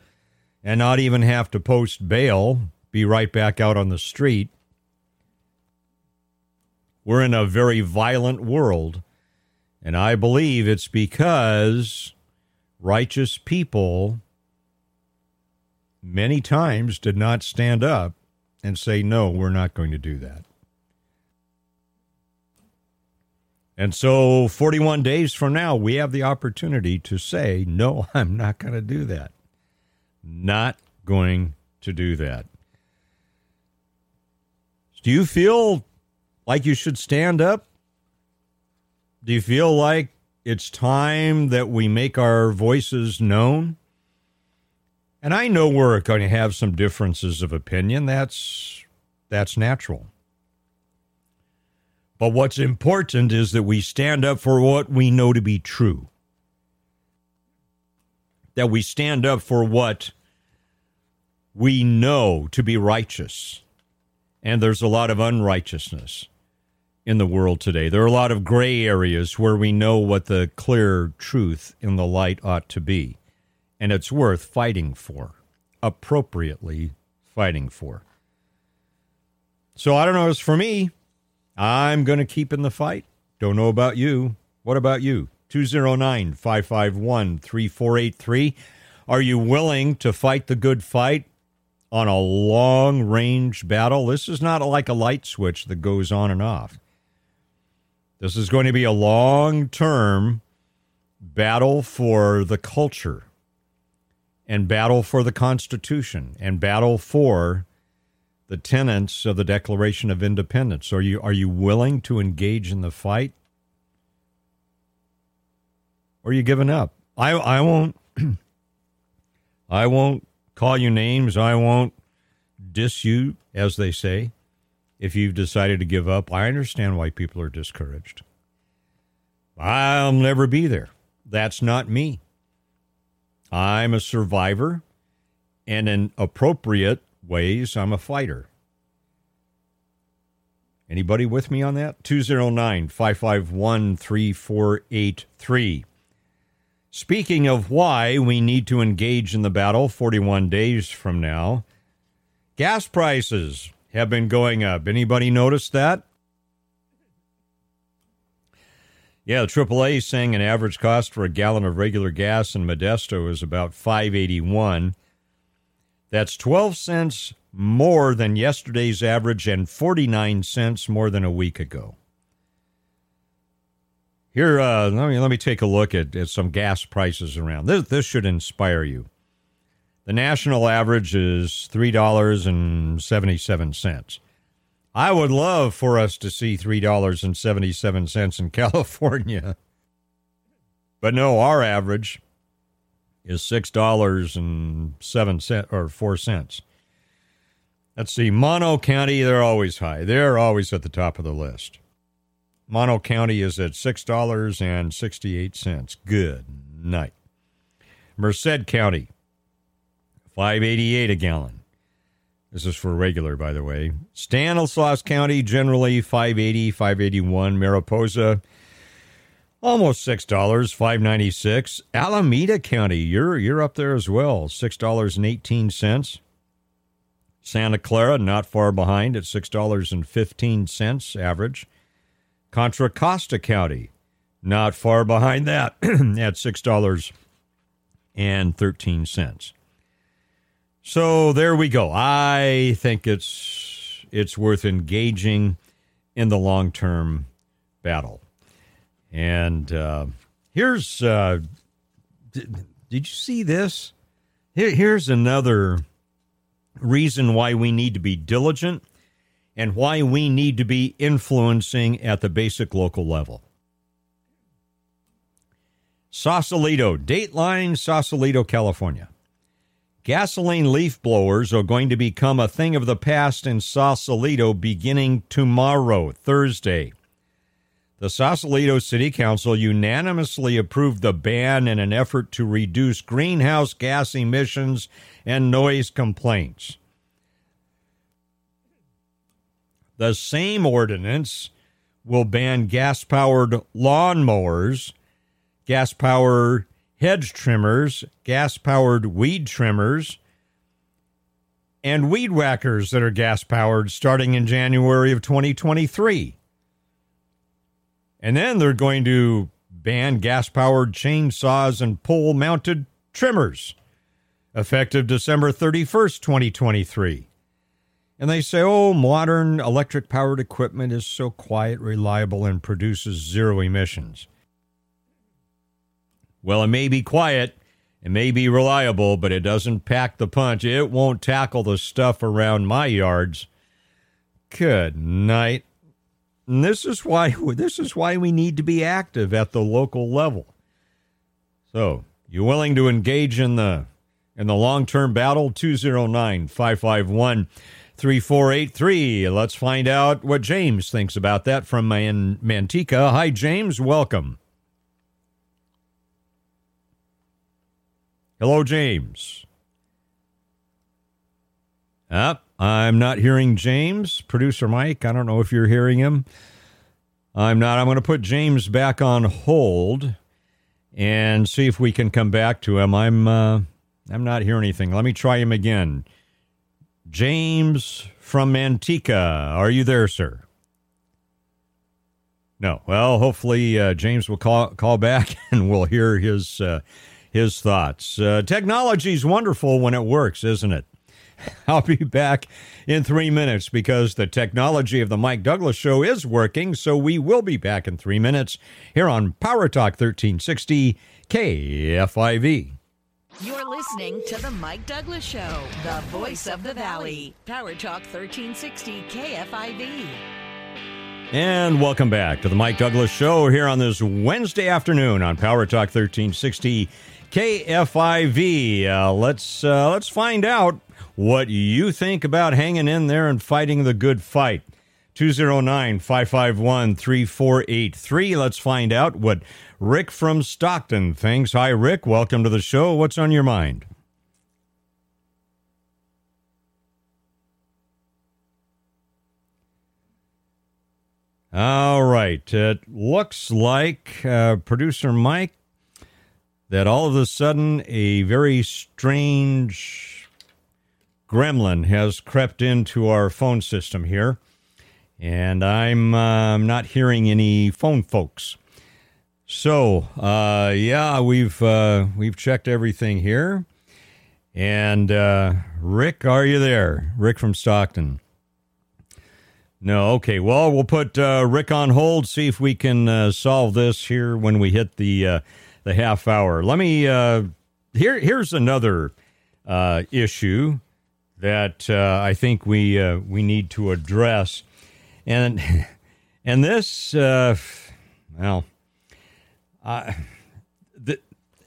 and not even have to post bail, be right back out on the street. We're in a very violent world, and I believe it's because righteous people many times did not stand up and say, no, we're not going to do that. And so, 41 days from now, we have the opportunity to say, no, I'm not going to do that. Not going to do that. Do you feel like you should stand up? Do you feel like it's time that we make our voices known? And I know we're going to have some differences of opinion. That's that's natural. But what's important is that we stand up for what we know to be true. That we stand up for what we know to be righteous. And there's a lot of unrighteousness in the world today. There are a lot of gray areas where we know what the clear truth in the light ought to be. And it's worth fighting for, appropriately fighting for. So I don't know, as for me, I'm going to keep in the fight. Don't know about you. What about you? 209 551 3483. Are you willing to fight the good fight on a long range battle? This is not like a light switch that goes on and off. This is going to be a long term battle for the culture and battle for the Constitution and battle for the tenets of the Declaration of Independence. Are you are you willing to engage in the fight? Or are you giving up? I I won't I won't call you names. I won't diss you, as they say, if you've decided to give up. I understand why people are discouraged. I'll never be there. That's not me. I'm a survivor, and an appropriate ways, I'm a fighter. Anybody with me on that? 209 551 3483. Speaking of why we need to engage in the battle 41 days from now, gas prices have been going up. Anybody notice that? Yeah, the AAA saying an average cost for a gallon of regular gas in Modesto is about 581. That's 12 cents more than yesterday's average and 49 cents more than a week ago. Here, uh, let me let me take a look at, at some gas prices around. This this should inspire you. The national average is three dollars and seventy seven cents. I would love for us to see three dollars and seventy seven cents in California, but no, our average is six dollars and seven cent or four cents. Let's see, Mono County, they're always high. They're always at the top of the list. Mono County is at six dollars and sixty eight cents. Good night. Merced County, five eighty eight a gallon. This is for regular, by the way. Stanislaus County, generally 580, 581. Mariposa, almost six dollars, five ninety six. Alameda County, you're you're up there as well, six dollars and eighteen cents. Santa Clara, not far behind at six dollars and fifteen cents average. Contra Costa County, not far behind that at six dollars and thirteen cents. So there we go. I think it's it's worth engaging in the long term battle. And uh, here's uh, did, did you see this? Here, here's another reason why we need to be diligent and why we need to be influencing at the basic local level. Sausalito, Dateline, Sausalito, California. Gasoline leaf blowers are going to become a thing of the past in Sausalito beginning tomorrow, Thursday. The Sausalito City Council unanimously approved the ban in an effort to reduce greenhouse gas emissions and noise complaints. The same ordinance will ban gas powered lawnmowers, gas powered hedge trimmers, gas powered weed trimmers, and weed whackers that are gas powered starting in January of 2023. And then they're going to ban gas powered chainsaws and pole mounted trimmers effective December 31st, 2023. And they say, oh, modern electric powered equipment is so quiet, reliable, and produces zero emissions. Well, it may be quiet, it may be reliable, but it doesn't pack the punch. It won't tackle the stuff around my yards. Good night. And this is why this is why we need to be active at the local level. So, you willing to engage in the in the long-term battle 209-551-3483. Let's find out what James thinks about that from Man- Manteca. Hi James, welcome. Hello James. Up. I'm not hearing James. Producer Mike, I don't know if you're hearing him. I'm not. I'm going to put James back on hold and see if we can come back to him. I'm uh, I'm not hearing anything. Let me try him again. James from Manteca, are you there, sir? No. Well, hopefully uh, James will call call back and we'll hear his uh, his thoughts. Uh, Technology is wonderful when it works, isn't it? I'll be back in three minutes because the technology of the Mike Douglass Show is working. So we will be back in three minutes here on Power Talk 1360 KFIV. You're listening to The Mike Douglass Show, the voice of the valley. Power Talk 1360 KFIV. And welcome back to the Mike Douglass Show here on this Wednesday afternoon on Power Talk 1360 KFIV. Uh, let's uh, let's find out what you think about hanging in there and fighting the good fight. 209 551 3483. Let's find out what Rick from Stockton thinks. Hi, Rick. Welcome to the show. What's on your mind? All right. It looks like, uh, producer Mike, that all of a sudden a very strange gremlin has crept into our phone system here, and I'm uh, not hearing any phone folks. So, uh, yeah, we've uh, we've checked everything here, and uh, Rick, are you there? Rick from Stockton. No, okay. Well, we'll put uh, Rick on hold. See if we can uh, solve this here when we hit the the half hour. Let me. Here, here's another issue that uh, I think we uh, we need to address, and and this, uh, well, uh, the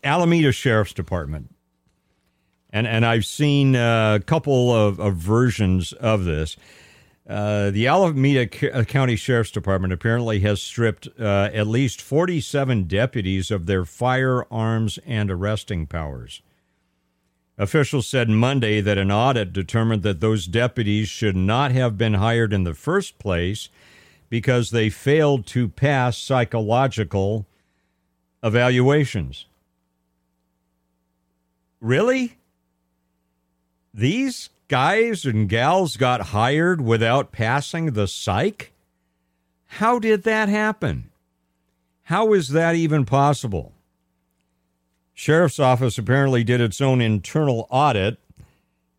Alameda Sheriff's Department, and and I've seen a couple of, of versions of this. Uh, the Alameda uh, County Sheriff's Department apparently has stripped uh, at least 47 deputies of their firearms and arresting powers. Officials said Monday that an audit determined that those deputies should not have been hired in the first place because they failed to pass psychological evaluations. Really? These guys and gals got hired without passing the psych? How did that happen? How is that even possible? Sheriff's office apparently did its own internal audit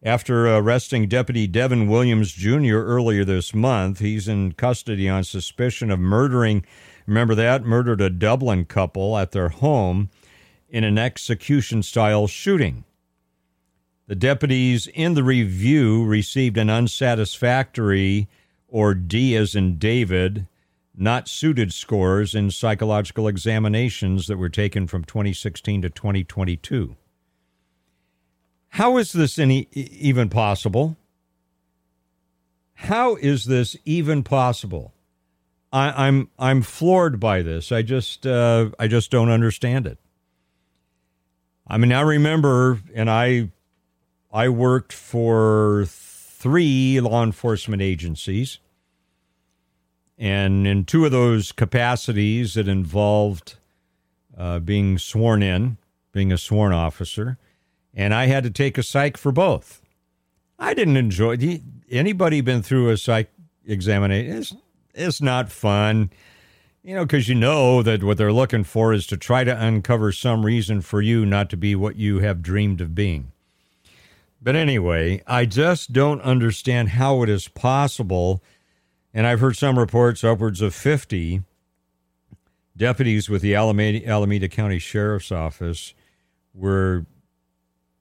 after arresting Deputy Devin Williams Jr. earlier this month. He's in custody on suspicion of murdering, remember that? Murdered a Dublin couple at their home in an execution style shooting. The deputies in the review received an unsatisfactory, or D as in David, not suited scores in psychological examinations that were taken from 2016 to 2022. How is this any, even possible? How is this even possible? I, am I'm, I'm floored by this. I just uh, I just don't understand it. I mean, I remember, and I I worked for three law enforcement agencies, and in two of those capacities, it involved uh, being sworn in, being a sworn officer and I had to take a psych for both. I didn't enjoy anybody been through a psych examination. It's, it's not fun, you know, because you know that what they're looking for is to try to uncover some reason for you not to be what you have dreamed of being. But anyway, I just don't understand how it is possible. And I've heard some reports upwards of 50 deputies with the Alameda, Alameda County Sheriff's Office were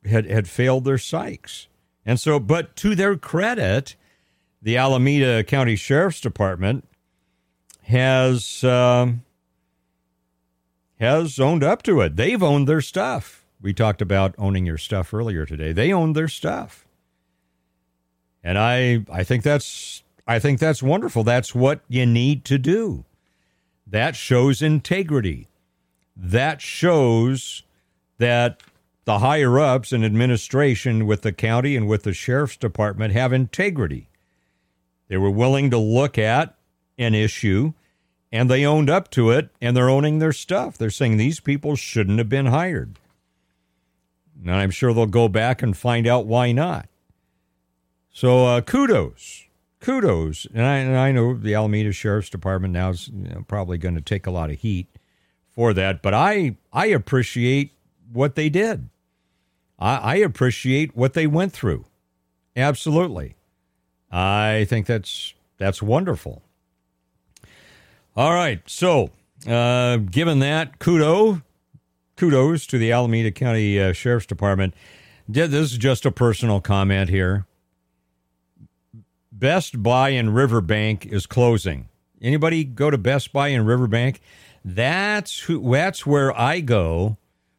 had, had failed their psychs. And so, but to their credit, the Alameda County Sheriff's Department has um, has owned up to it. They've owned their stuff. We talked about owning your stuff earlier today. They own their stuff, and I I think that's I think that's wonderful. That's what you need to do. That shows integrity. That shows that the higher ups in administration with the county and with the sheriff's department have integrity. They were willing to look at an issue and they owned up to it and they're owning their stuff. They're saying these people shouldn't have been hired. And I'm sure they'll go back and find out why not. So uh, kudos. Kudos. And I, and I, know the Alameda Sheriff's Department now is you know, probably going to take a lot of heat for that, but I, I appreciate what they did. I, I appreciate what they went through. Absolutely. I think that's that's wonderful. All right. So, uh, given that, kudos, kudos to the Alameda County uh, Sheriff's Department. This is just a personal comment here. Best Buy in Riverbank is closing. Anybody go to Best Buy in Riverbank? That's who. That's where I go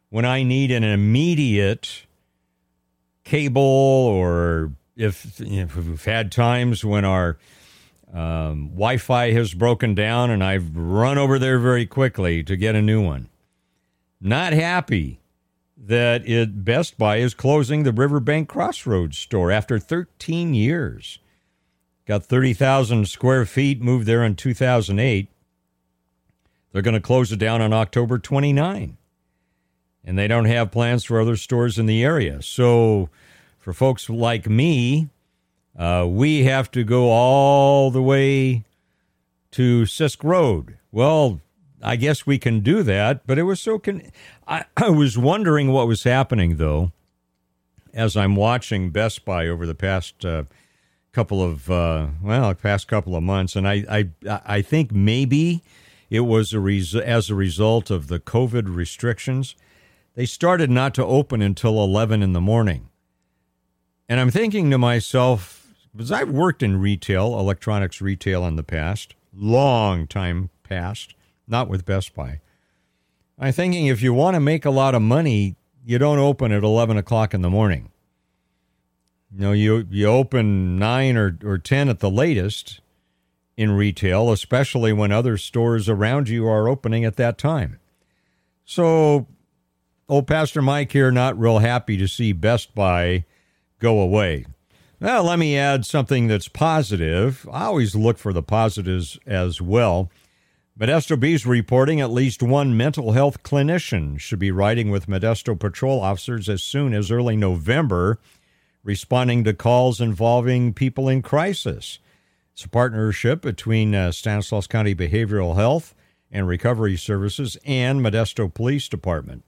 when I need an immediate cable or if, if we've had times when our um, Wi Fi has broken down and I've run over there very quickly to get a new one. Not happy that it Best Buy is closing the Riverbank Crossroads store after 13 years. Got 30,000 square feet, moved there in 2008. They're going to close it down on October 29 and they don't have plans for other stores in the area. So, for folks like me, uh, we have to go all the way to Sisk Road. Well, I guess we can do that, but it was so. Con- I, I was wondering what was happening though, as I'm watching Best Buy over the past uh, couple of uh, well, past couple of months, and I I I think maybe it was a res- as a result of the COVID restrictions they started not to open until 11 in the morning. And I'm thinking to myself, because I've worked in retail, electronics retail in the past, long time past, not with Best Buy. I'm thinking if you want to make a lot of money, you don't open at 11 o'clock in the morning. You know, you, you open 9 or, or 10 at the latest in retail, especially when other stores around you are opening at that time. So old Pastor Mike here, not real happy to see Best Buy go away. Now let me add something that's positive. I always look for the positives as well. Modesto Bees reporting at least one mental health clinician should be riding with Modesto patrol officers as soon as early November, responding to calls involving people in crisis. It's a partnership between uh, Stanislaus County Behavioral Health and Recovery Services and Modesto Police Department.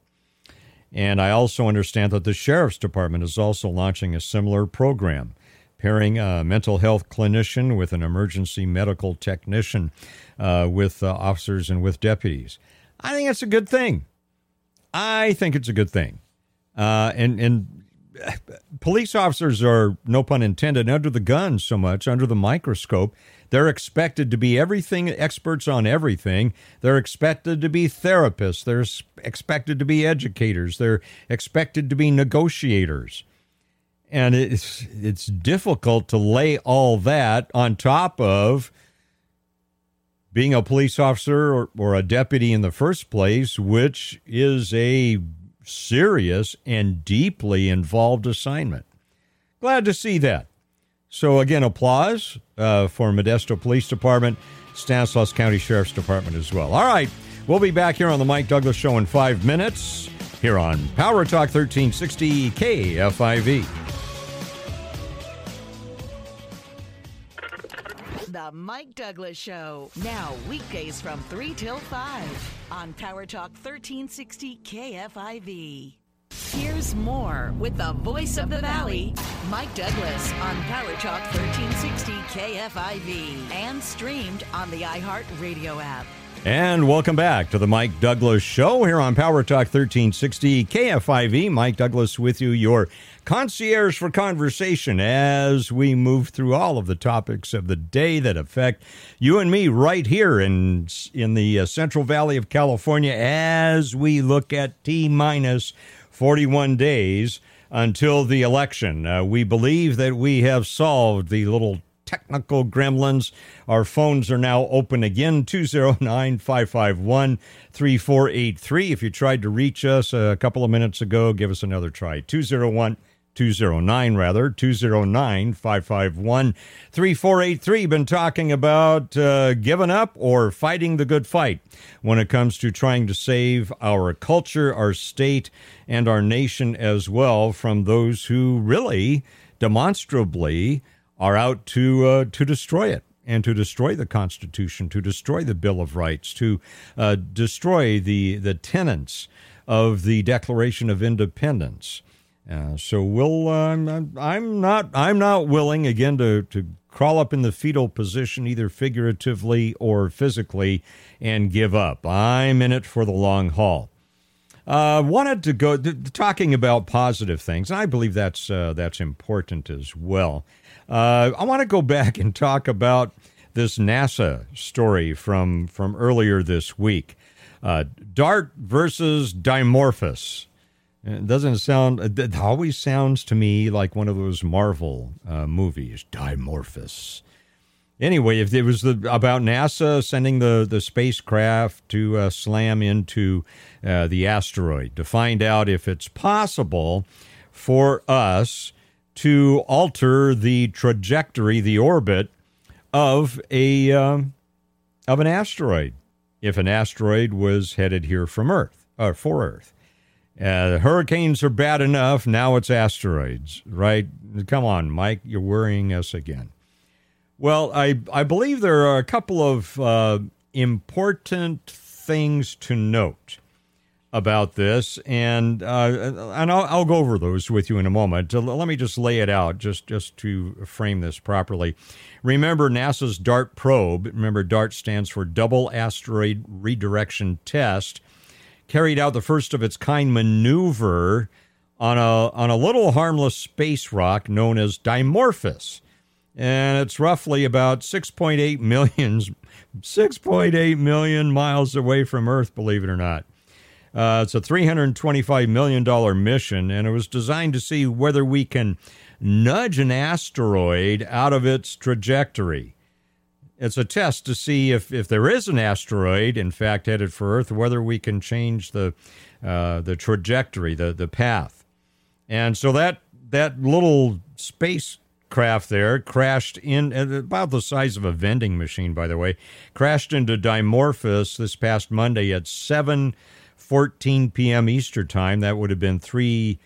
And I also understand that the sheriff's department is also launching a similar program, pairing a mental health clinician with an emergency medical technician uh, with uh, officers and with deputies. I think it's a good thing. I think it's a good thing. Uh, and and police officers are, no pun intended, under the gun so much, under the microscope. They're expected to be everything, experts on everything. They're expected to be therapists. They're expected to be educators. They're expected to be negotiators. And it's, it's difficult to lay all that on top of being a police officer or, or a deputy in the first place, which is a serious and deeply involved assignment. Glad to see that. So, again, applause uh, for Modesto Police Department, Stanislaus County Sheriff's Department as well. All right, we'll be back here on the Mike Douglass Show in five minutes here on Power Talk 1360 KFIV. The Mike Douglass Show. Now, weekdays from 3 till 5 on Power Talk 1360 KFIV. Here's more with the voice of the valley, Mike Douglass, on Power Talk 1360 KFIV and streamed on the iHeart Radio app. And welcome back to the Mike Douglass Show here on Power Talk 1360 KFIV. Mike Douglass with you, your concierge for conversation as we move through all of the topics of the day that affect you and me right here in in the uh, Central Valley of California as we look at T minus 41 days until the election. Uh, we believe that we have solved the little technical gremlins. Our phones are now open again 209 551 3483. If you tried to reach us a couple of minutes ago, give us another try 201 209 rather 209 551 3483 been talking about uh, giving up or fighting the good fight when it comes to trying to save our culture our state and our nation as well from those who really demonstrably are out to uh, to destroy it and to destroy the Constitution, to destroy the Bill of Rights, to uh, destroy the the tenets of the Declaration of Independence. Uh, so we'll. Uh, I'm not. I'm not willing again to to crawl up in the fetal position, either figuratively or physically, and give up. I'm in it for the long haul. Uh, wanted to go th- talking about positive things, and I believe that's uh, that's important as well. Uh, I want to go back and talk about this NASA story from from earlier this week. Uh, DART versus Dimorphos. It doesn't sound. It always sounds to me like one of those Marvel uh, movies, Dimorphos. Anyway, if it was the, about NASA sending the, the spacecraft to uh, slam into uh, the asteroid to find out if it's possible for us to alter the trajectory, the orbit of a um, of an asteroid, if an asteroid was headed here from Earth or for Earth. Uh, hurricanes are bad enough. Now it's asteroids, right? Come on, Mike, you're worrying us again. Well, I I believe there are a couple of uh, important things to note about this, and uh, and I'll, I'll, go over those with you in a moment. Let me just lay it out, just just to frame this properly. Remember NASA's DART probe. Remember DART stands for Double Asteroid Redirection Test carried out the first of its kind maneuver on a on a little harmless space rock known as Dimorphos. And it's roughly about 6.8 million 6.8 million miles away from Earth, believe it or not. Uh, it's a $325 million mission, and it was designed to see whether we can nudge an asteroid out of its trajectory. It's a test to see if, if there is an asteroid, in fact, headed for Earth, whether we can change the uh, the trajectory, the the path. And so that that little spacecraft there crashed in about the size of a vending machine, by the way, crashed into Dimorphos this past Monday at 7:14 p.m. Eastern time. That would have been three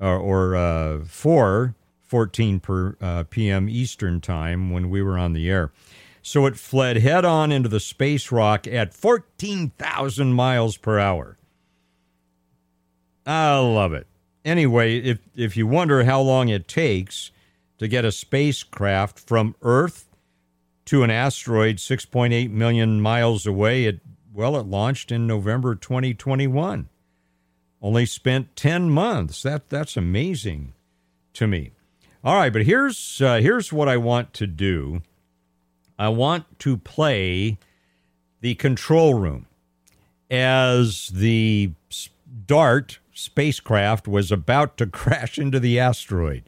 uh, or uh, four 14 per uh, p.m. Eastern time when we were on the air. So it fled head on into the space rock at 14,000 miles per hour. I love it. Anyway, if if you wonder how long it takes to get a spacecraft from Earth to an asteroid 6.8 million miles away, it well, it launched in November 2021. Only spent 10 months. That that's amazing to me. All right, but here's uh, here's what I want to do. I want to play the control room as the DART spacecraft was about to crash into the asteroid.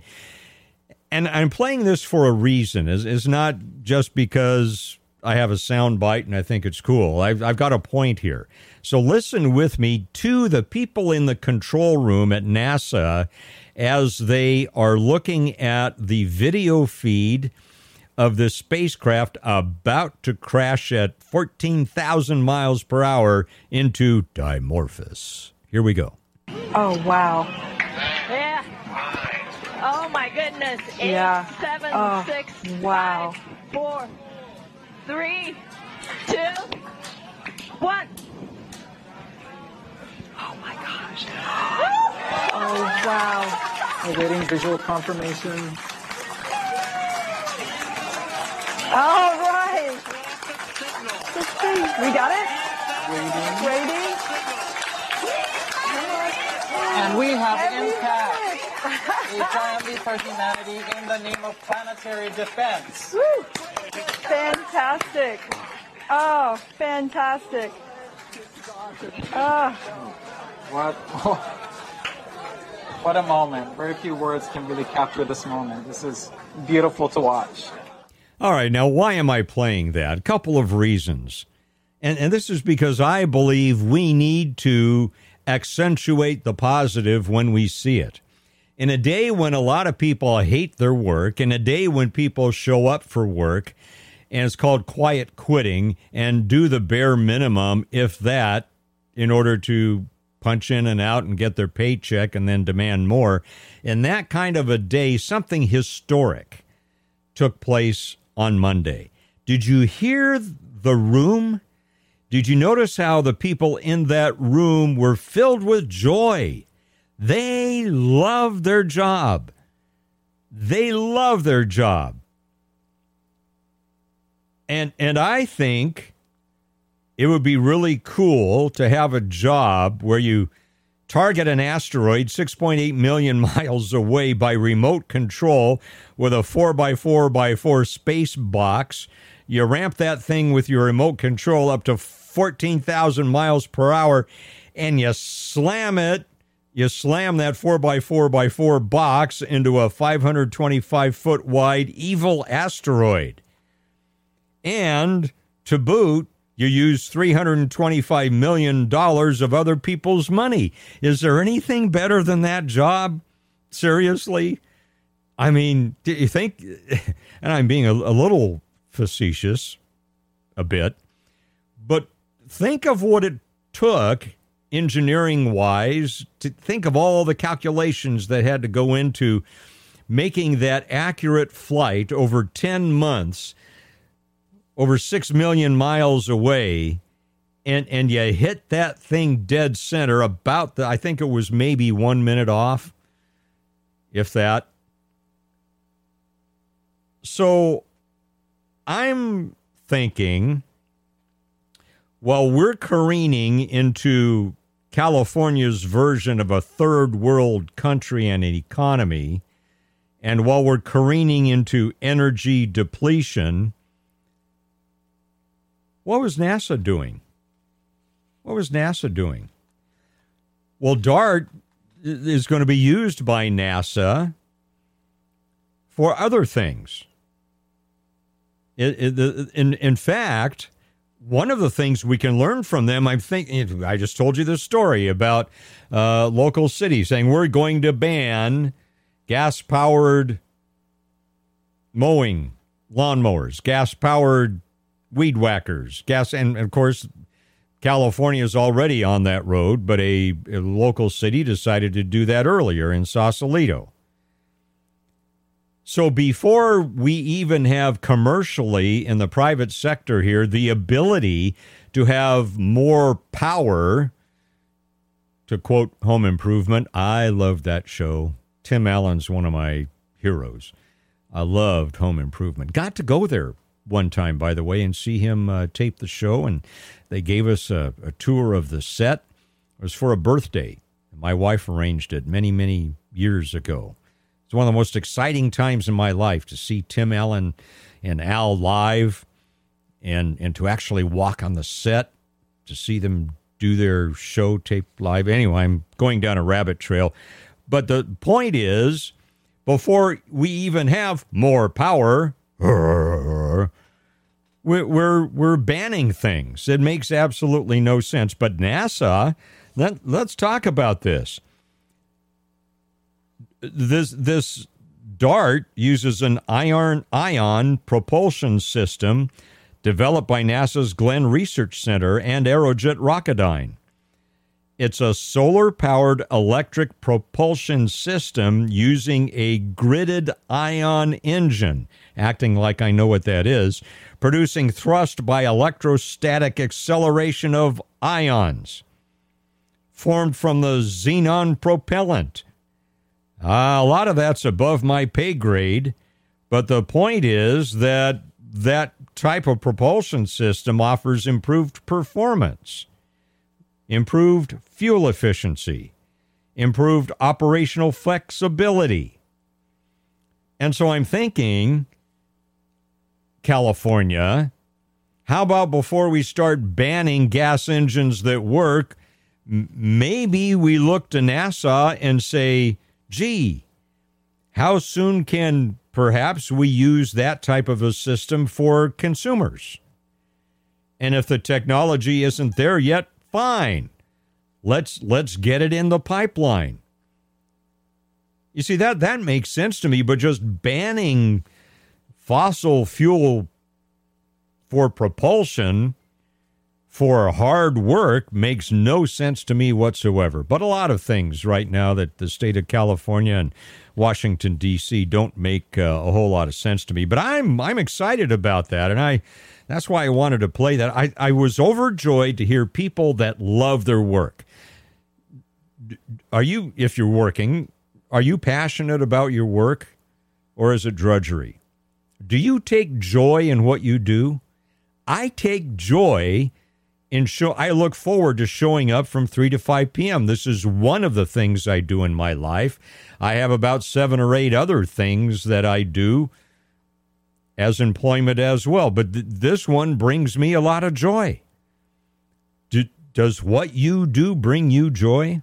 And I'm playing this for a reason. Is is not just because I have a sound bite and I think it's cool. I've, I've got a point here. So listen with me to the people in the control room at NASA as they are looking at the video feed of the spacecraft about to crash at 14,000 miles per hour into Dimorphos. Here we go. Oh, wow. Yeah. Oh my goodness. Eight, Yeah. seven, Oh, six, wow. five, four, three, two, one. Oh, my gosh. Oh wow. Awaiting visual confirmation. All right. We got it? Waiting. Waiting. And we have And we impact. have A triumph for humanity in the name of planetary defense. Woo. Fantastic. Oh, fantastic. Oh, What? What a moment. Very few words can really capture this moment. This is beautiful to watch. All right, now why am I playing that? A couple of reasons. And and this is because I believe we need to accentuate the positive when we see it. In a day when a lot of people hate their work, in a day when people show up for work and it's called quiet quitting and do the bare minimum if that in order to punch in and out and get their paycheck and then demand more. In that kind of a day, something historic took place on Monday. Did you hear the room? Did you notice how the people in that room were filled with joy? They love their job. They love their job. And and I think it would be really cool to have a job where you target an asteroid 6.8 million miles away by remote control with a 4x4x4 space box. You ramp that thing with your remote control up to 14,000 miles per hour and you slam it. You slam that 4x4x4 box into a 525 foot wide evil asteroid. And to boot, you use $325 million of other people's money. Is there anything better than that job? Seriously? I mean, do you think, and I'm being a, a little facetious, a bit, but think of what it took engineering wise to think of all the calculations that had to go into making that accurate flight over 10 months over 6 million miles away and and you hit that thing dead center about the I think it was maybe 1 minute off if that. So I'm thinking while we're careening into California's version of a third world country and an economy and while we're careening into energy depletion what was NASA doing? What was NASA doing? Well, DART is going to be used by NASA for other things. In, in fact, one of the things we can learn from them, I'm thinking, I just told you this story about uh, local cities saying we're going to ban gas powered mowing lawnmowers, gas powered weed whackers, gas, and of course, California is already on that road, but a, a, local city decided to do that earlier in Sausalito. So before we even have commercially in the private sector here the ability to have more power to quote Home Improvement, I love that show. Tim Allen's one of my heroes. I loved Home Improvement. Got to go there one time, by the way, and see him uh, tape the show. And they gave us a, a tour of the set. It was for a birthday. My wife arranged it many, many years ago. It's one of the most exciting times in my life to see Tim Allen and Al live and, and to actually walk on the set, to see them do their show tape live. Anyway, I'm going down a rabbit trail. But the point is, before we even have more power, we're, we're, we're banning things. It makes absolutely no sense. But NASA, let, let's talk about this. This this DART uses an iron ion propulsion system developed by NASA's Glenn Research Center and Aerojet Rocketdyne. It's a solar powered electric propulsion system using a gridded ion engine, acting like I know what that is, producing thrust by electrostatic acceleration of ions formed from the xenon propellant. Uh, a lot of that's above my pay grade, but the point is that that type of propulsion system offers improved performance improved fuel efficiency, improved operational flexibility. And so I'm thinking, California, how about before we start banning gas engines that work, m- maybe we look to NASA and say, gee, how soon can perhaps we use that type of a system for consumers? And if the technology isn't there yet, Fine. Let's let's get it in the pipeline. You see that that makes sense to me, but just banning fossil fuel for propulsion for hard work makes no sense to me whatsoever. But a lot of things right now that the state of California and Washington D.C. don't make uh, a whole lot of sense to me. But I'm I'm excited about that, and I that's why I wanted to play that. I, I was overjoyed to hear people that love their work. Are you, if you're working, are you passionate about your work or is it drudgery? Do you take joy in what you do? I take joy in show I look forward to showing up from 3 to 5 p.m. This is one of the things I do in my life. I have about 7 or 8 other things that I do as employment as well. But th- this one brings me a lot of joy. Do, does what you do bring you joy?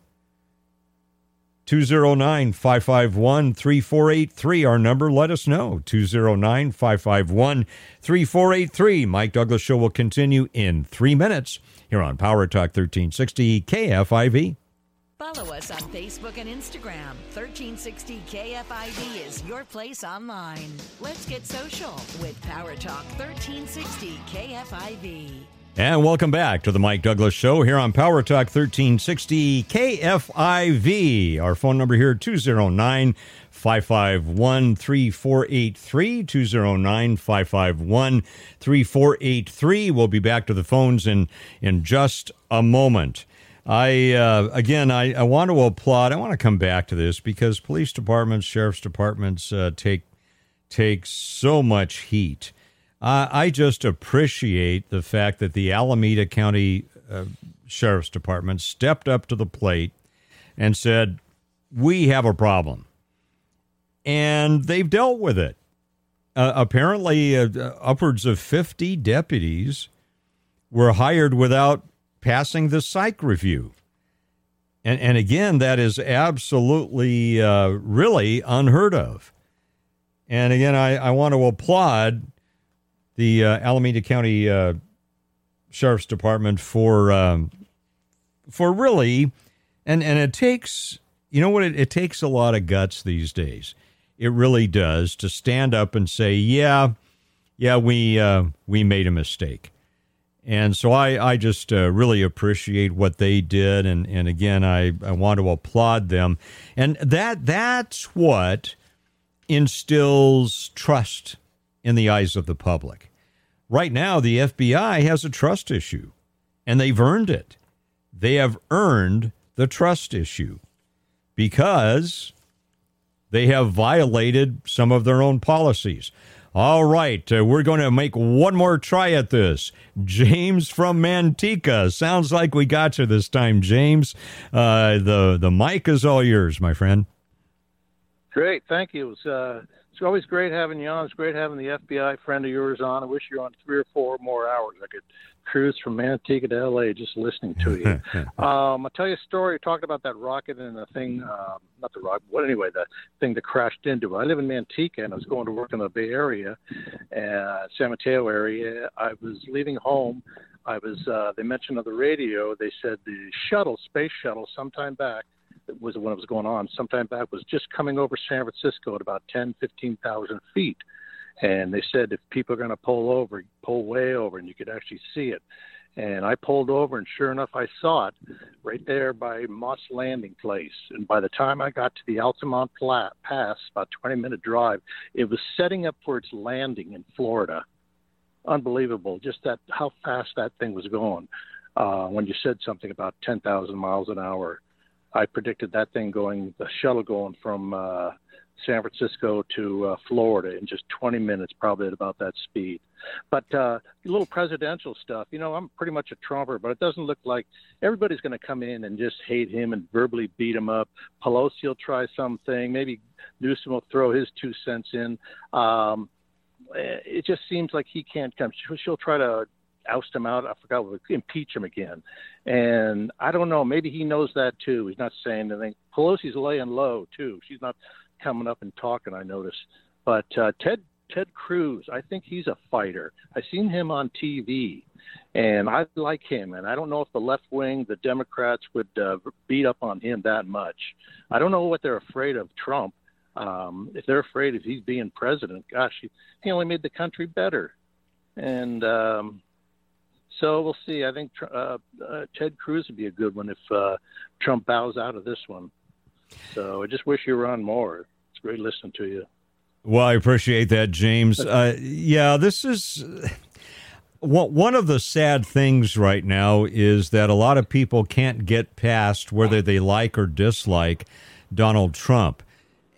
209 551 3483, our number. Let us know. 209 551 3483. Mike Douglass Show will continue in three minutes here on Power Talk 1360 KFIV. Follow us on Facebook and Instagram. 1360 KFIV is your place online. Let's get social with Power Talk 1360 KFIV. And welcome back to the Mike Douglass Show here on Power Talk 1360 KFIV. Our phone number here 209 551 3483. 209 551 3483. We'll be back to the phones in, in just a moment. I uh, again, I, I want to applaud. I want to come back to this because police departments, sheriff's departments uh, take take so much heat. Uh, I just appreciate the fact that the Alameda County uh, Sheriff's Department stepped up to the plate and said, "We have a problem," and they've dealt with it. Uh, apparently, uh, upwards of fifty deputies were hired without passing the psych review. And, and again, that is absolutely, uh, really unheard of. And again, I, I want to applaud the uh, Alameda County uh, Sheriff's Department for um, for really, and and it takes you know what it, it takes a lot of guts these days. It really does to stand up and say, yeah, yeah, we uh, we made a mistake. And so I, I just uh, really appreciate what they did. And, and again, I, I want to applaud them. And that that's what instills trust in the eyes of the public. Right now, the FBI has a trust issue, and they've earned it. They have earned the trust issue because they have violated some of their own policies. All right, uh, we're going to make one more try at this. James from Manteca. Sounds like we got you this time, James. Uh, the the mic is all yours, my friend. Great, thank you. It was, uh, it's always great having you on. It's great having the FBI friend of yours on. I wish you were on three or four more hours. I could cruise from Manteca to LA just listening to you. um, I'll tell you a story. Talked about that rocket and the thing, um, not the rocket, but anyway, the thing that crashed into it. I live in Manteca and I was going to work in the Bay Area, uh, San Mateo area. I was leaving home. I was, uh, they mentioned on the radio, they said the shuttle, space shuttle, sometime back, was when it was going on, sometime back, was just coming over San Francisco at about 10, 15,000 feet and they said if people are going to pull over, pull way over, and you could actually see it. And I pulled over, and sure enough, I saw it right there by Moss Landing Place. And by the time I got to the Altamont Pass, about 20 minute drive, it was setting up for its landing in Florida. Unbelievable, just that how fast that thing was going. Uh, when you said something about 10,000 miles an hour, I predicted that thing going, the shuttle going from uh, San Francisco to uh, Florida in just 20 minutes, probably at about that speed. But uh, little presidential stuff, you know, I'm pretty much a Trumper, but it doesn't look like everybody's going to come in and just hate him and verbally beat him up. Pelosi will try something, maybe Newsom will throw his two cents in. Um, it just seems like he can't come. She'll try to oust him out. I forgot impeach him again. And I don't know. Maybe he knows that too. He's not saying anything. Pelosi's laying low too. She's not coming up and talking. I noticed, but uh, Ted Ted Cruz, I think he's a fighter. I've seen him on TV, and I like him. And I don't know if the left wing, the Democrats, would uh, beat up on him that much. I don't know what they're afraid of Trump. Um, if they're afraid of he's being president, gosh, he, he only made the country better. And um, so we'll see. I think uh, uh, Ted Cruz would be a good one if uh, Trump bows out of this one. So I just wish you were on more. It's great listening to you. Well, I appreciate that, James. Uh, yeah, this is one of the sad things right now is that a lot of people can't get past whether they like or dislike Donald Trump.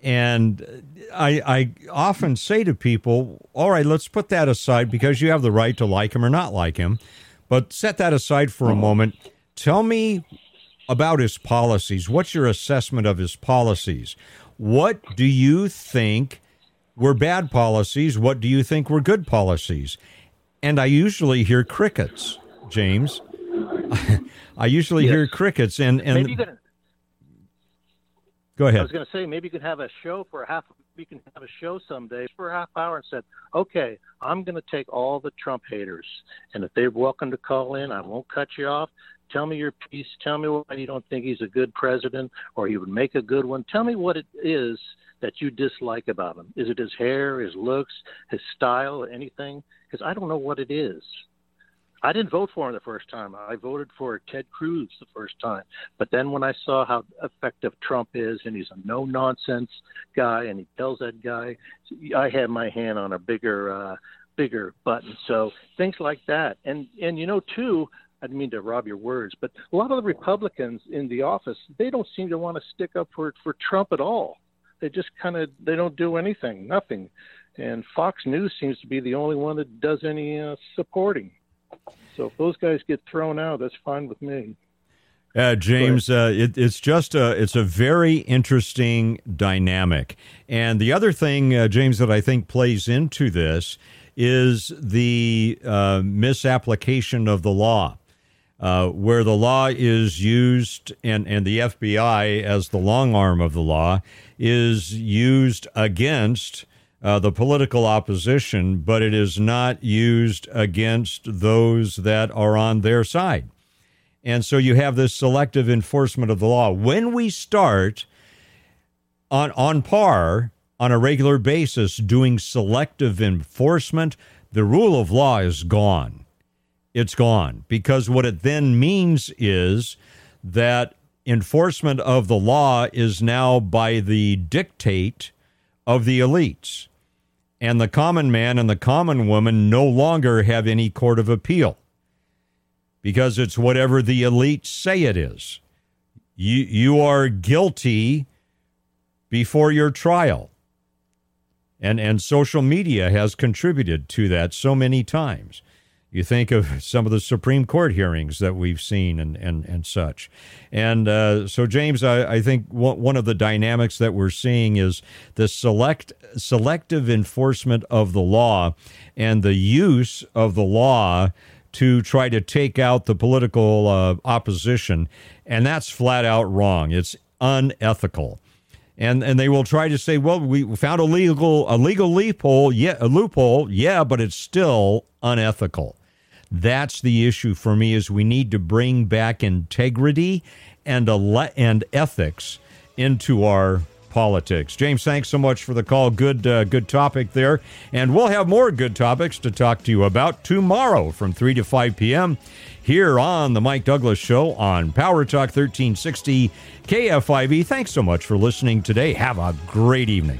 And I, I often say to people, all right, let's put that aside because you have the right to like him or not like him. But set that aside for a uh-huh. moment. Tell me about his policies. What's your assessment of his policies? What do you think were bad policies? What do you think were good policies? And I usually hear crickets, James. I usually yes. hear crickets, and and maybe you could, go ahead. I was going to say maybe you could have a show for a half. We can have a show someday for a half hour and said, okay, I'm going to take all the Trump haters, and if they're welcome to call in, I won't cut you off. Tell me your piece. Tell me why you don't think he's a good president or he would make a good one. Tell me what it is that you dislike about him. Is it his hair, his looks, his style, anything? Because I don't know what it is. I didn't vote for him the first time. I voted for Ted Cruz the first time. But then when I saw how effective Trump is and he's a no nonsense guy and he tells that guy, I had my hand on a bigger uh, bigger button. So things like that. And and you know too, I didn't mean to rob your words, but a lot of the Republicans in the office, they don't seem to want to stick up for for Trump at all. They just kind of they don't do anything, nothing. And Fox News seems to be the only one that does any uh, supporting. So if those guys get thrown out, that's fine with me. Uh, James, uh, it, it's just a it's a very interesting dynamic, and the other thing, uh, James, that I think plays into this is the uh, misapplication of the law uh, where the law is used and, and the FBI, as the long arm of the law, is used against uh, the political opposition, but it is not used against those that are on their side. And so you have this selective enforcement of the law. When we start on, on par, on a regular basis, doing selective enforcement, the rule of law is gone it's gone. Because what it then means is that enforcement of the law is now by the dictate of the elites. And the common man and the common woman no longer have any court of appeal because it's whatever the elites say it is. you you are guilty before your trial. And and social media has contributed to that so many times. You think of some of the Supreme Court hearings that we've seen and, and, and such. And uh, so, James, I, I think one of the dynamics that we're seeing is the select selective enforcement of the law and the use of the law to try to take out the political uh, opposition. And that's flat out wrong. It's unethical and and they will try to say, well, we found a legal a legal loophole, yeah, a loophole, yeah, but it's still unethical. That's the issue for me is we need to bring back integrity and a and ethics into our politics. James, thanks so much for the call. Good uh, good topic there, and we'll have more good topics to talk to you about tomorrow from 3 to 5 p.m. here on the Mike Douglass show on Power Talk 1360 KFIV. Thanks so much for listening today. Have a great evening.